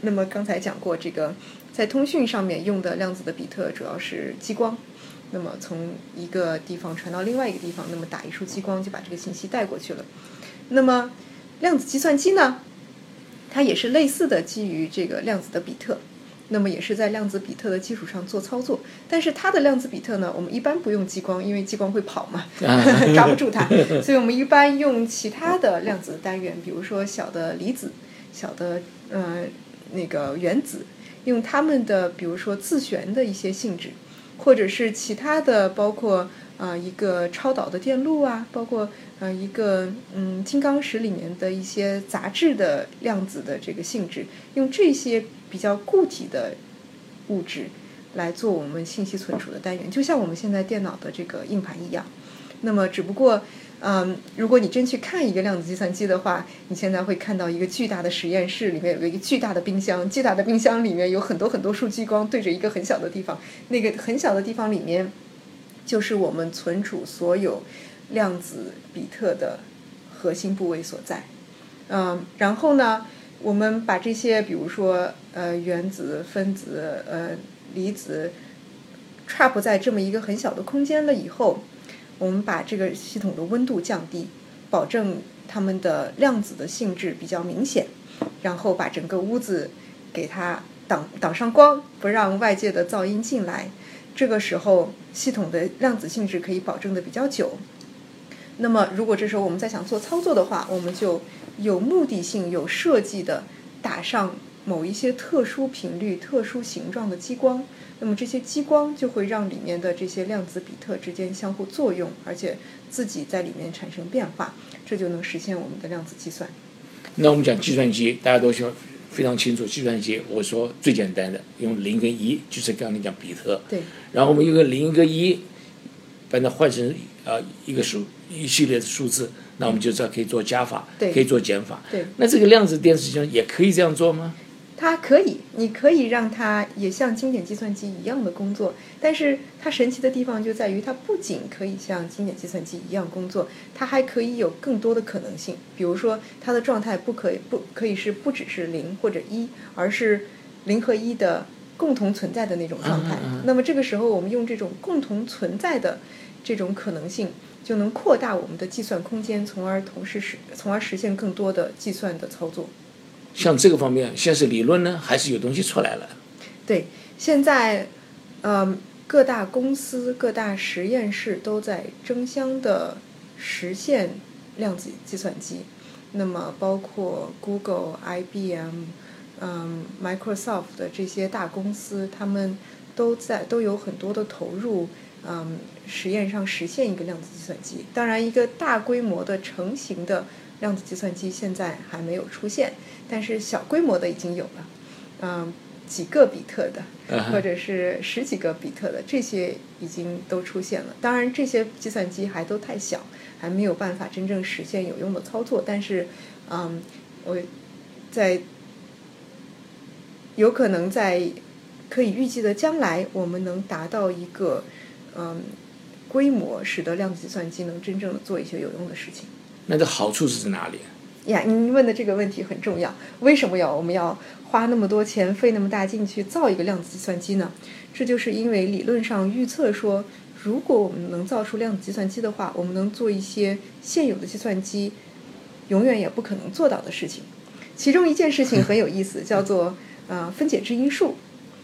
那么刚才讲过，这个在通讯上面用的量子的比特主要是激光。那么从一个地方传到另外一个地方，那么打一束激光就把这个信息带过去了。那么量子计算机呢，它也是类似的基于这个量子的比特。那么也是在量子比特的基础上做操作，但是它的量子比特呢，我们一般不用激光，因为激光会跑嘛，[LAUGHS] 抓不住它，所以我们一般用其他的量子单元，比如说小的离子、小的呃那个原子，用它们的比如说自旋的一些性质，或者是其他的，包括啊、一个超导的电路啊，包括呃一个嗯金刚石里面的一些杂质的量子的这个性质，用这些比较固体的物质来做我们信息存储的单元，就像我们现在电脑的这个硬盘一样。那么只不过，嗯，如果你真去看一个量子计算机的话，你现在会看到一个巨大的实验室，里面有一个巨大的冰箱，巨大的冰箱里面有很多很多束激光对着一个很小的地方，那个很小的地方里面就是我们存储所有量子比特的核心部位所在。嗯，然后呢，我们把这些，比如说呃原子、分子、呃离子，trap 在这么一个很小的空间了以后，我们把这个系统的温度降低，保证它们的量子的性质比较明显，然后把整个屋子给它挡挡上光，不让外界的噪音进来。这个时候，系统的量子性质可以保证的比较久。那么，如果这时候我们再想做操作的话，我们就有目的性、有设计的打上某一些特殊频率、特殊形状的激光。那么这些激光就会让里面的这些量子比特之间相互作用，而且自己在里面产生变化，这就能实现我们的量子计算。那我们讲计算机，大家都说非常清楚，计算机我说最简单的用零跟一，就是刚才讲比特。对。然后我们用个零一个一，把它换成呃一个数一系列的数字，那我们就知道可以做加法，对可以做减法。对。那这个量子电子计算也可以这样做吗？它可以，你可以让它也像经典计算机一样的工作，但是它神奇的地方就在于，它不仅可以像经典计算机一样工作，它还可以有更多的可能性。比如说，它的状态不可以不可以是不只是零或者一，而是零和一的共同存在的那种状态。嗯嗯嗯那么这个时候，我们用这种共同存在的这种可能性，就能扩大我们的计算空间，从而同时实从而实现更多的计算的操作。像这个方面，现在理论呢，还是有东西出来了？对，现在，嗯，各大公司、各大实验室都在争相的实现量子计算机。那么，包括 Google、IBM、嗯 Microsoft 的这些大公司，他们都在都有很多的投入，嗯，实验上实现一个量子计算机。当然，一个大规模的成型的量子计算机现在还没有出现，但是小规模的已经有了。嗯，几个比特的，或者是十几个比特的，这些已经都出现了。当然，这些计算机还都太小，还没有办法真正实现有用的操作。但是，嗯，我在有可能在可以预计的将来，我们能达到一个嗯规模，使得量子计算机能真正的做一些有用的事情。那这好处是在哪里？呀，您问的这个问题很重要。为什么要我们要花那么多钱、费那么大劲去造一个量子计算机呢？这就是因为理论上预测说，如果我们能造出量子计算机的话，我们能做一些现有的计算机永远也不可能做到的事情。其中一件事情很有意思，[LAUGHS] 叫做呃分解质因数。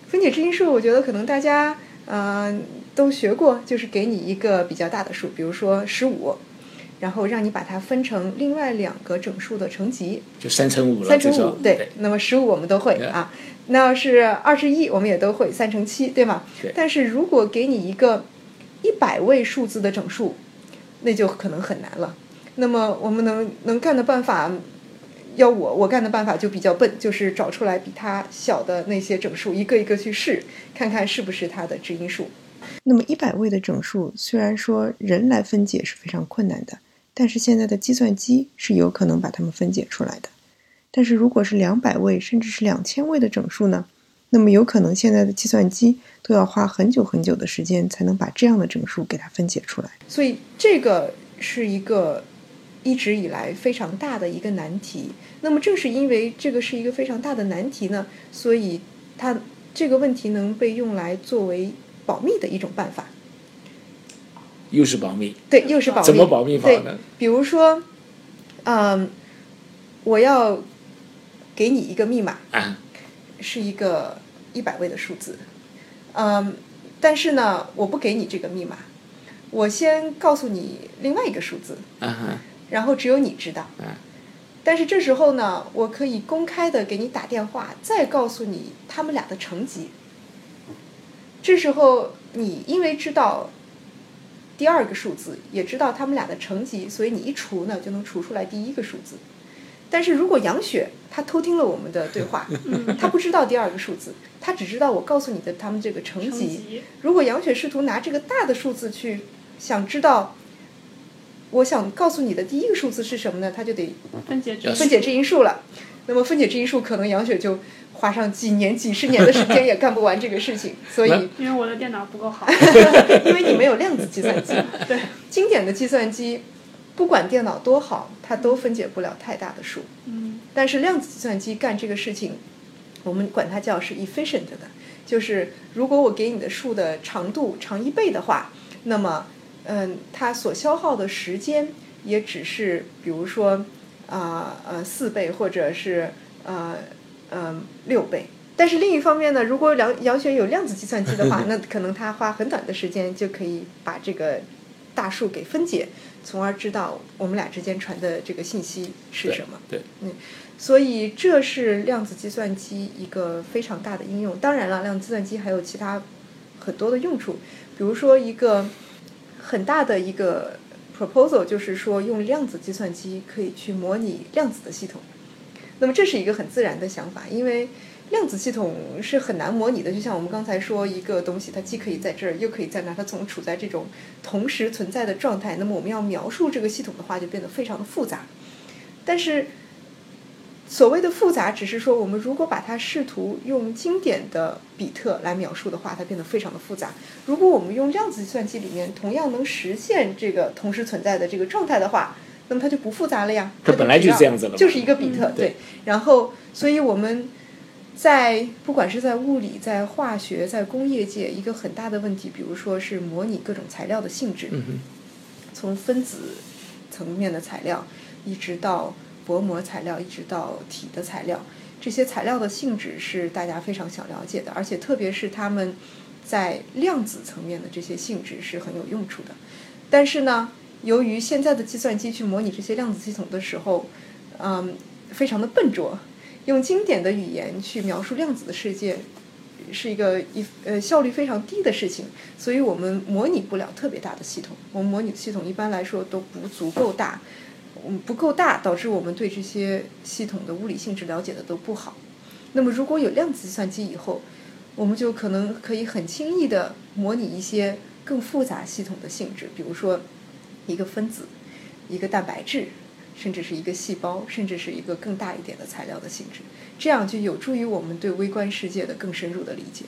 分解质因数，我觉得可能大家呃都学过，就是给你一个比较大的数，比如说十五。然后让你把它分成另外两个整数的乘积，就三乘五了。三乘五，对。那么十五我们都会啊，那要是二十一我们也都会，三乘七，对吗？对。但是如果给你一个一百位数字的整数，那就可能很难了。那么我们能能干的办法，要我我干的办法就比较笨，就是找出来比它小的那些整数，一个一个去试，看看是不是它的质因数。那么一百位的整数，虽然说人来分解是非常困难的。但是现在的计算机是有可能把它们分解出来的，但是如果是两百位甚至是两千位的整数呢？那么有可能现在的计算机都要花很久很久的时间才能把这样的整数给它分解出来。所以这个是一个一直以来非常大的一个难题。那么正是因为这个是一个非常大的难题呢，所以它这个问题能被用来作为保密的一种办法。又是保密，对，又是保密。怎么保密法呢？比如说，嗯，我要给你一个密码，是一个一百位的数字，嗯，但是呢，我不给你这个密码，我先告诉你另外一个数字，然后只有你知道，但是这时候呢，我可以公开的给你打电话，再告诉你他们俩的成绩，这时候你因为知道。第二个数字也知道他们俩的成绩，所以你一除呢就能除出来第一个数字。但是如果杨雪她偷听了我们的对话，她不知道第二个数字，她只知道我告诉你的他们这个成绩。如果杨雪试图拿这个大的数字去想知道，我想告诉你的第一个数字是什么呢？她就得分解分解质因数了。那么分解质因数，可能杨雪就。花上几年、几十年的时间 [LAUGHS] 也干不完这个事情，所以因为我的电脑不够好，[LAUGHS] 因为你没有量子计算机。[LAUGHS] 对，经典的计算机，不管电脑多好，它都分解不了太大的数。嗯，但是量子计算机干这个事情，我们管它叫是 efficient 的，就是如果我给你的数的长度长一倍的话，那么嗯，它所消耗的时间也只是比如说啊呃四倍或者是呃。嗯，六倍。但是另一方面呢，如果杨杨雪有量子计算机的话，那可能他花很短的时间就可以把这个大数给分解，从而知道我们俩之间传的这个信息是什么。对，嗯，所以这是量子计算机一个非常大的应用。当然了，量子计算机还有其他很多的用处，比如说一个很大的一个 proposal 就是说，用量子计算机可以去模拟量子的系统。那么这是一个很自然的想法，因为量子系统是很难模拟的。就像我们刚才说，一个东西它既可以在这儿，又可以在那儿，它总处在这种同时存在的状态。那么我们要描述这个系统的话，就变得非常的复杂。但是所谓的复杂，只是说我们如果把它试图用经典的比特来描述的话，它变得非常的复杂。如果我们用量子计算机里面同样能实现这个同时存在的这个状态的话，那么它就不复杂了呀，它本来就是这样子的，就是一个比特对。然后，所以我们在不管是在物理、在化学、在工业界，一个很大的问题，比如说是模拟各种材料的性质，从分子层面的材料，一直到薄膜材料，一直到体的材料，这些材料的性质是大家非常想了解的，而且特别是它们在量子层面的这些性质是很有用处的。但是呢？由于现在的计算机去模拟这些量子系统的时候，嗯，非常的笨拙，用经典的语言去描述量子的世界，是一个一呃效率非常低的事情，所以我们模拟不了特别大的系统。我们模拟的系统一般来说都不足够大，嗯，不够大，导致我们对这些系统的物理性质了解的都不好。那么如果有量子计算机以后，我们就可能可以很轻易的模拟一些更复杂系统的性质，比如说。一个分子，一个蛋白质，甚至是一个细胞，甚至是一个更大一点的材料的性质，这样就有助于我们对微观世界的更深入的理解。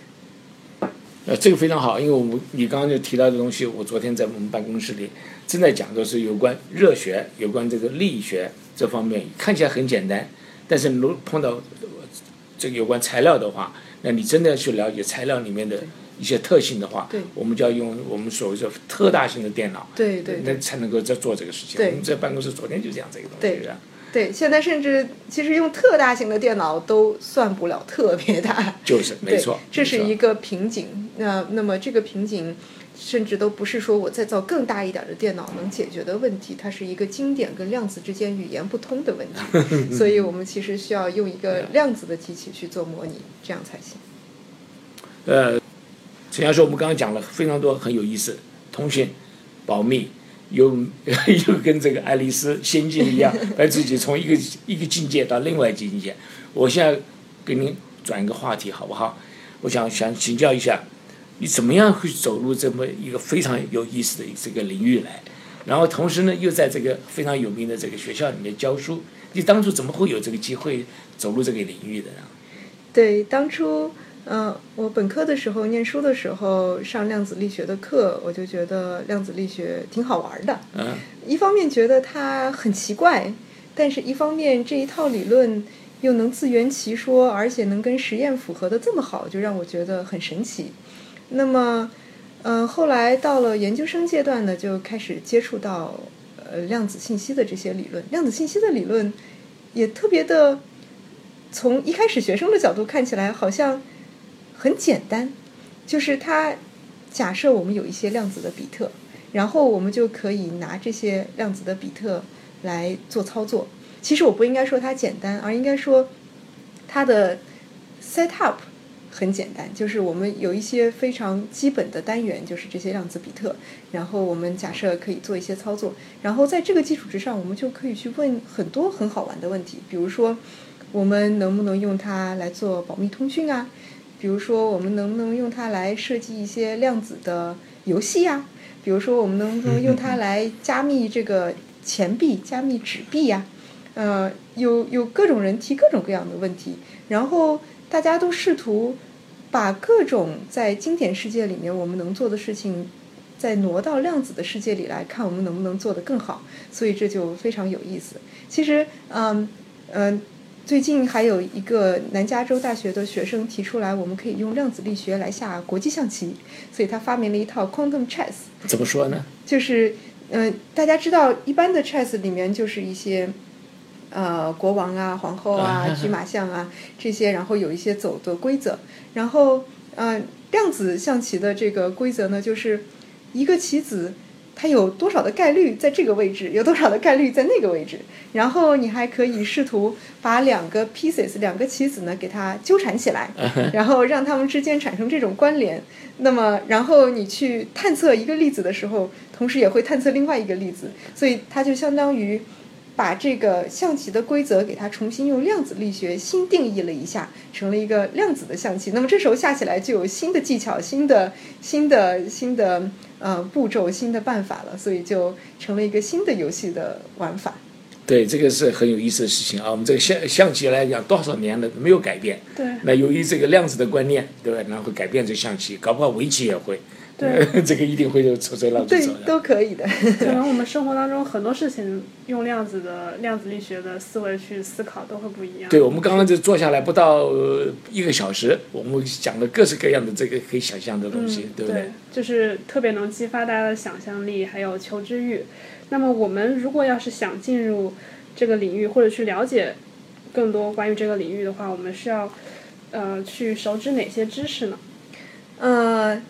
呃，这个非常好，因为我们你刚刚就提到的东西，我昨天在我们办公室里正在讲的是有关热学、有关这个力学这方面，看起来很简单，但是如碰到这个有关材料的话，那你真的要去了解材料里面的一些特性的话，对我们就要用我们所谓的特大型的电脑，对对对那才能够在做这个事情。我们在办公室昨天就讲这个东西，对对，现在甚至其实用特大型的电脑都算不了特别大，就是没错，这是一个瓶颈。那那么这个瓶颈，甚至都不是说我再造更大一点的电脑能解决的问题，它是一个经典跟量子之间语言不通的问题。[LAUGHS] 所以我们其实需要用一个量子的机器去做模拟，这样才行。呃，陈教授，我们刚刚讲了非常多很有意思，通讯、保密，又 [LAUGHS] 又跟这个爱丽丝仙境一样，把自己从一个一个境界到另外一个境界。我现在给您转一个话题，好不好？我想想请教一下，你怎么样会走入这么一个非常有意思的这个领域来？然后同时呢，又在这个非常有名的这个学校里面教书，你当初怎么会有这个机会走入这个领域的呢？对，当初，嗯、我本科的时候念书的时候上量子力学的课，我就觉得量子力学挺好玩的。嗯，一方面觉得它很奇怪，但是一方面这一套理论又能自圆其说，而且能跟实验符合的这么好，就让我觉得很神奇。那么，嗯、后来到了研究生阶段呢，就开始接触到呃量子信息的这些理论。量子信息的理论也特别的，从一开始学生的角度看起来好像很简单，就是它假设我们有一些量子的比特，然后我们就可以拿这些量子的比特来做操作。其实我不应该说它简单，而应该说它的 set up 很简单，就是我们有一些非常基本的单元，就是这些量子比特，然后我们假设可以做一些操作，然后在这个基础之上，我们就可以去问很多很好玩的问题，比如说我们能不能用它来做保密通讯啊？比如说我们能不能用它来设计一些量子的游戏呀、比如说我们能不能用它来加密这个钱币、加密纸币呀、呃，有有各种人提各种各样的问题，然后大家都试图把各种在经典世界里面我们能做的事情，再挪到量子的世界里来看，我们能不能做得更好。所以这就非常有意思。其实，嗯嗯、最近还有一个南加州大学的学生提出来，我们可以用量子力学来下国际象棋，所以他发明了一套 quantum chess。怎么说呢？就是，嗯、大家知道一般的 chess 里面就是一些，呃，国王啊、皇后啊、车马象啊这些，然后有一些走的规则。然后，呃，量子象棋的这个规则呢，就是一个棋子它有多少的概率在这个位置，有多少的概率在那个位置。然后你还可以试图把两个 pieces 两个棋子呢给它纠缠起来，然后让它们之间产生这种关联。那么，然后你去探测一个粒子的时候，同时也会探测另外一个粒子，所以它就相当于把这个象棋的规则给它重新用量子力学新定义了一下，成了一个量子的象棋。那么这时候下起来就有新的技巧、新的、新的、新的呃步骤、新的办法了，所以就成了一个新的游戏的玩法。对，这个是很有意思的事情啊。我们这个象象棋来讲，多少年了没有改变。对那由于这个量子的观念，对吧？然后改变这象棋，搞不好围棋也会。对，[LAUGHS] 这个一定会有出这浪子对。都可以的。可能我们生活当中很多事情用量子的量子力学的思维去思考都会不一样。对，我们刚刚就坐下来不到呃一个小时，我们讲了各式各样的这个可以想象的东西，对不对？就是特别能激发大家的想象力，还有求知欲。那么我们如果要是想进入这个领域，或者去了解更多关于这个领域的话，我们需要呃去熟知哪些知识呢？呃，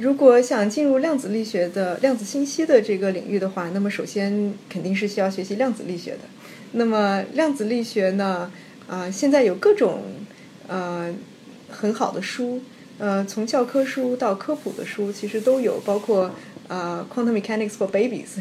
如果想进入量子力学的量子信息的这个领域的话，那么首先肯定是需要学习量子力学的。那么量子力学呢，啊、现在有各种呃很好的书，呃，从教科书到科普的书，其实都有，包括呃《Quantum Mechanics for Babies》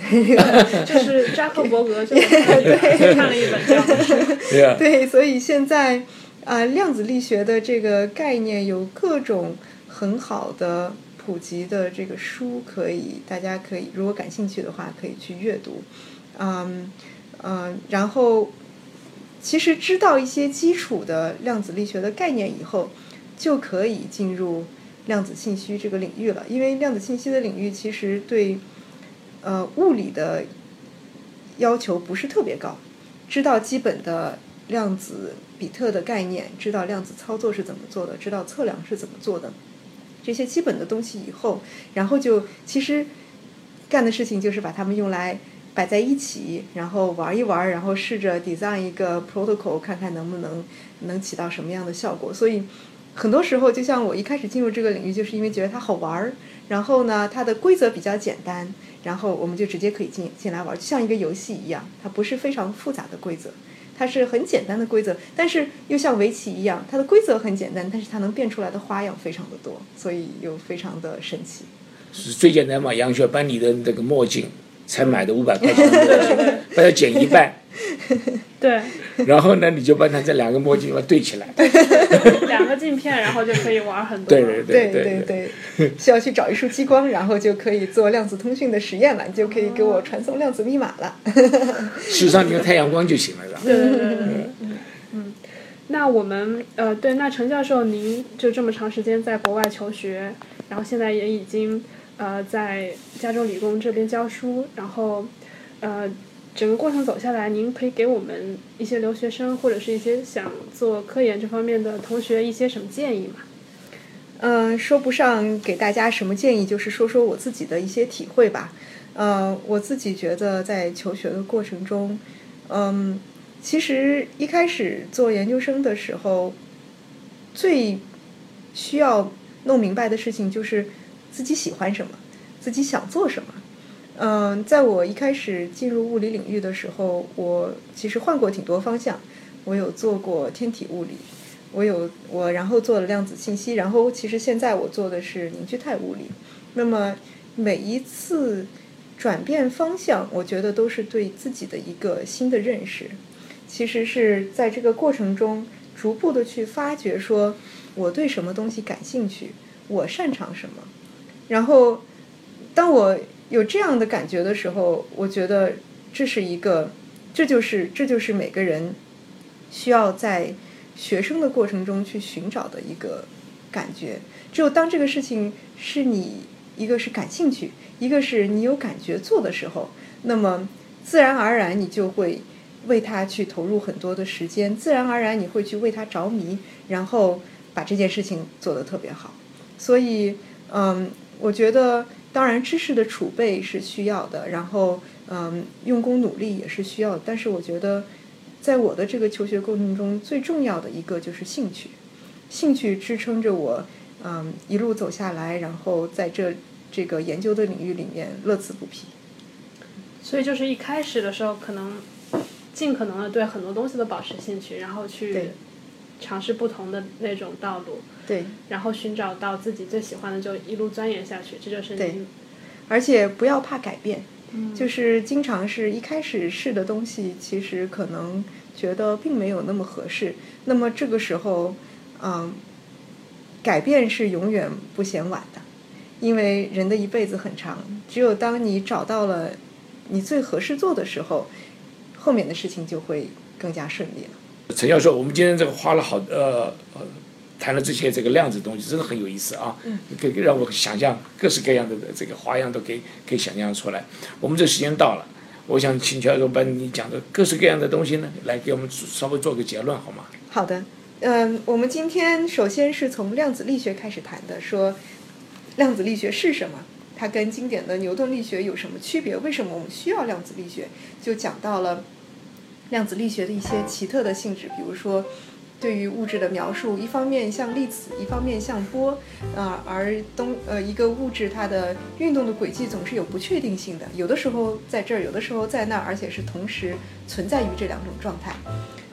就是 [LAUGHS] 扎克伯格就看了一本这样的书。对啊，对，所以现在呃，量子力学的这个概念有各种很好的普及的这个书，可以大家可以如果感兴趣的话，可以去阅读。嗯，嗯，然后其实知道一些基础的量子力学的概念以后，就可以进入量子信息这个领域了。因为量子信息的领域其实对呃物理的要求不是特别高，知道基本的量子比特的概念，知道量子操作是怎么做的，知道测量是怎么做的，这些基本的东西以后，然后就其实干的事情就是把它们用来。摆在一起，然后玩一玩，然后试着 design 一个 protocol，看看能不能能起到什么样的效果。所以很多时候，就像我一开始进入这个领域，就是因为觉得它好玩儿，然后呢，它的规则比较简单，然后我们就直接可以进进来玩，就像一个游戏一样。它不是非常复杂的规则，它是很简单的规则，但是又像围棋一样，它的规则很简单，但是它能变出来的花样非常的多，所以又非常的神奇。是最简单嘛？杨雪，班里的那个墨镜。才买的五百块钱，[LAUGHS] 把它剪一半，[LAUGHS] 对，然后呢，你就把它这两个墨镜要对起来，[LAUGHS] 两个镜片，然后就可以玩很多。对对对对对，需要去找一束激光，然后就可以做量子通讯的实验了，你就可以给我传送量子密码了。事实上，你用太阳光就行了，是吧？对对对对，嗯嗯。那我们呃，对，那陈教授，您就这么长时间在国外求学，然后现在也已经。呃，在加州理工这边教书，然后，呃，整个过程走下来，您可以给我们一些留学生或者是一些想做科研这方面的同学一些什么建议吗？嗯，说不上给大家什么建议，就是说说我自己的一些体会吧。呃，我自己觉得在求学的过程中，嗯，其实一开始做研究生的时候，最需要弄明白的事情就是。自己喜欢什么，自己想做什么。嗯，在我一开始进入物理领域的时候，我其实换过挺多方向。我有做过天体物理，我有我然后做了量子信息，然后其实现在我做的是凝聚态物理。那么每一次转变方向，我觉得都是对自己的一个新的认识。其实是在这个过程中，逐步的去发掘，说我对什么东西感兴趣，我擅长什么。然后，当我有这样的感觉的时候，我觉得这是一个，这就是这就是每个人需要在学生的过程中去寻找的一个感觉。只有当这个事情是你一个是感兴趣，一个是你有感觉做的时候，那么自然而然你就会为他去投入很多的时间，自然而然你会去为他着迷，然后把这件事情做得特别好。所以，嗯。我觉得，当然，知识的储备是需要的，然后，嗯，用功努力也是需要。但是，我觉得，在我的这个求学过程中，最重要的一个就是兴趣，兴趣支撑着我，嗯，一路走下来，然后在这这个研究的领域里面乐此不疲。所以，就是一开始的时候，可能尽可能的对很多东西都保持兴趣，然后去尝试不同的那种道路。对，然后寻找到自己最喜欢的，就一路钻研下去，这就是对。而且不要怕改变，就是经常是一开始试的东西，其实可能觉得并没有那么合适。那么这个时候，嗯，改变是永远不嫌晚的，因为人的一辈子很长，只有当你找到了你最合适做的时候，后面的事情就会更加顺利了。陈教授，我们今天这个花了好呃呃。谈了这些这个量子东西，真的很有意思啊！可以让我想象各式各样的这个花样都可以可以想象出来。我们这时间到了，我想请教授把你讲的各式各样的东西呢，来给我们稍微做个结论好吗？好的，嗯，我们今天首先是从量子力学开始谈的，说量子力学是什么，它跟经典的牛顿力学有什么区别？为什么我们需要量子力学？就讲到了量子力学的一些奇特的性质，比如说。对于物质的描述，一方面像粒子，一方面像波，啊，而东呃一个物质它的运动的轨迹总是有不确定性的，有的时候在这儿，有的时候在那儿，而且是同时存在于这两种状态。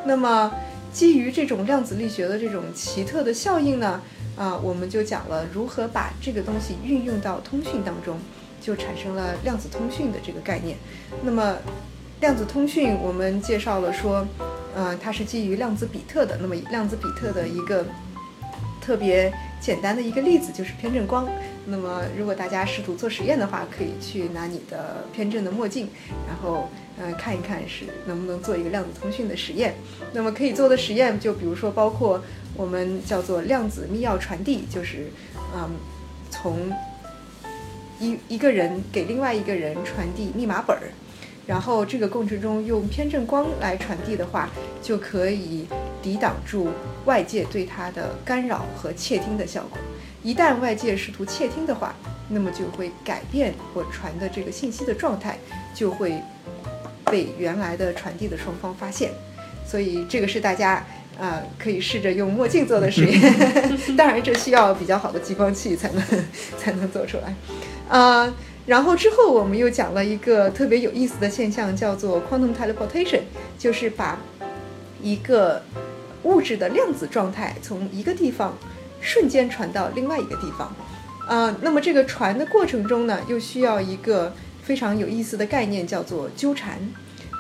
那么基于这种量子力学的这种奇特的效应呢，啊，我们就讲了如何把这个东西运用到通讯当中，就产生了量子通讯的这个概念。那么量子通讯，我们介绍了说。呃，它是基于量子比特的。那么量子比特的一个特别简单的一个例子就是偏振光。那么，如果大家试图做实验的话，可以去拿你的偏振的墨镜，然后嗯看一看是能不能做一个量子通讯的实验。那么可以做的实验就比如说包括我们叫做量子密钥传递，就是嗯从一一个人给另外一个人传递密码本儿，然后这个过程中用偏振光来传递的话，就可以抵挡住外界对它的干扰和窃听的效果。一旦外界试图窃听的话，那么就会改变我传的这个信息的状态，就会被原来的传递的双方发现。所以这个是大家啊、可以试着用墨镜做的实验，[LAUGHS] 当然这需要比较好的激光器才能才能做出来。啊、然后之后我们又讲了一个特别有意思的现象，叫做 quantum teleportation，就是把一个物质的量子状态从一个地方瞬间传到另外一个地方。啊、那么这个传的过程中呢，又需要一个非常有意思的概念，叫做纠缠。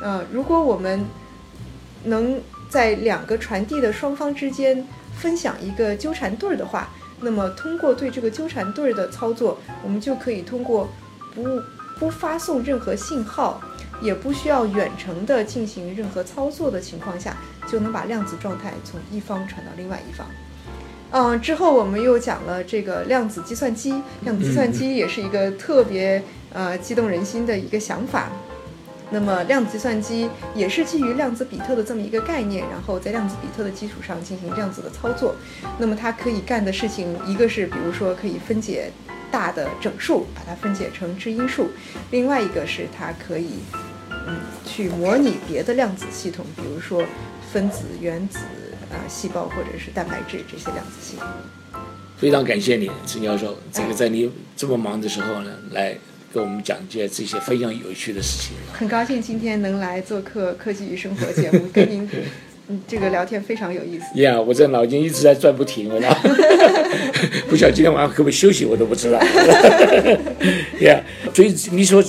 呃，如果我们能在两个传递的双方之间分享一个纠缠对儿的话，那么通过对这个纠缠对儿的操作，我们就可以通过不不发送任何信号，也不需要远程的进行任何操作的情况下，就能把量子状态从一方传到另外一方。嗯，之后我们又讲了这个量子计算机，量子计算机也是一个特别呃激动人心的一个想法。那么量子计算机也是基于量子比特的这么一个概念，然后在量子比特的基础上进行量子的操作。那么它可以干的事情，一个是比如说可以分解大的整数，把它分解成质因数；另外一个是它可以嗯去模拟别的量子系统，比如说分子、原子啊、细胞或者是蛋白质这些量子系统。非常感谢你，陈教授，这个在你这么忙的时候呢，来给我们讲解这些非常有趣的事情。很高兴今天能来做客《科技与生活》节目，跟您 [LAUGHS] 嗯这个聊天非常有意思。呀、我这脑筋一直在转不停，我呢，[LAUGHS] 不晓得今天晚上可不可以休息，我都不知道。[LAUGHS] 呀、所以你所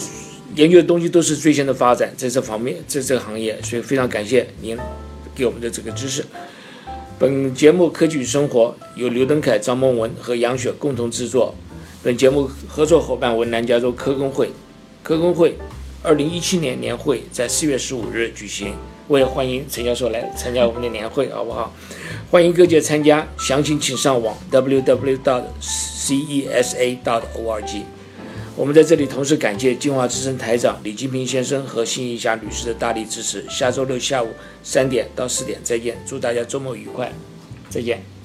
研究的东西都是最新的发展，在这方面，在这个行业，所以非常感谢您给我们的这个知识。本节目《科技与生活》由刘登凯、张梦文和杨雪共同制作。本节目合作伙伴为南加州科工会。科工会二零一七年年会在四月十五日举行，我也欢迎陈教授来参加我们的年会，好不好？欢迎各界参加，详情请上网 www.cesa.org。我们在这里同时感谢金华之声台长李金平先生和辛怡霞女士的大力支持。下周六下午三点到四点再见，祝大家周末愉快，再见。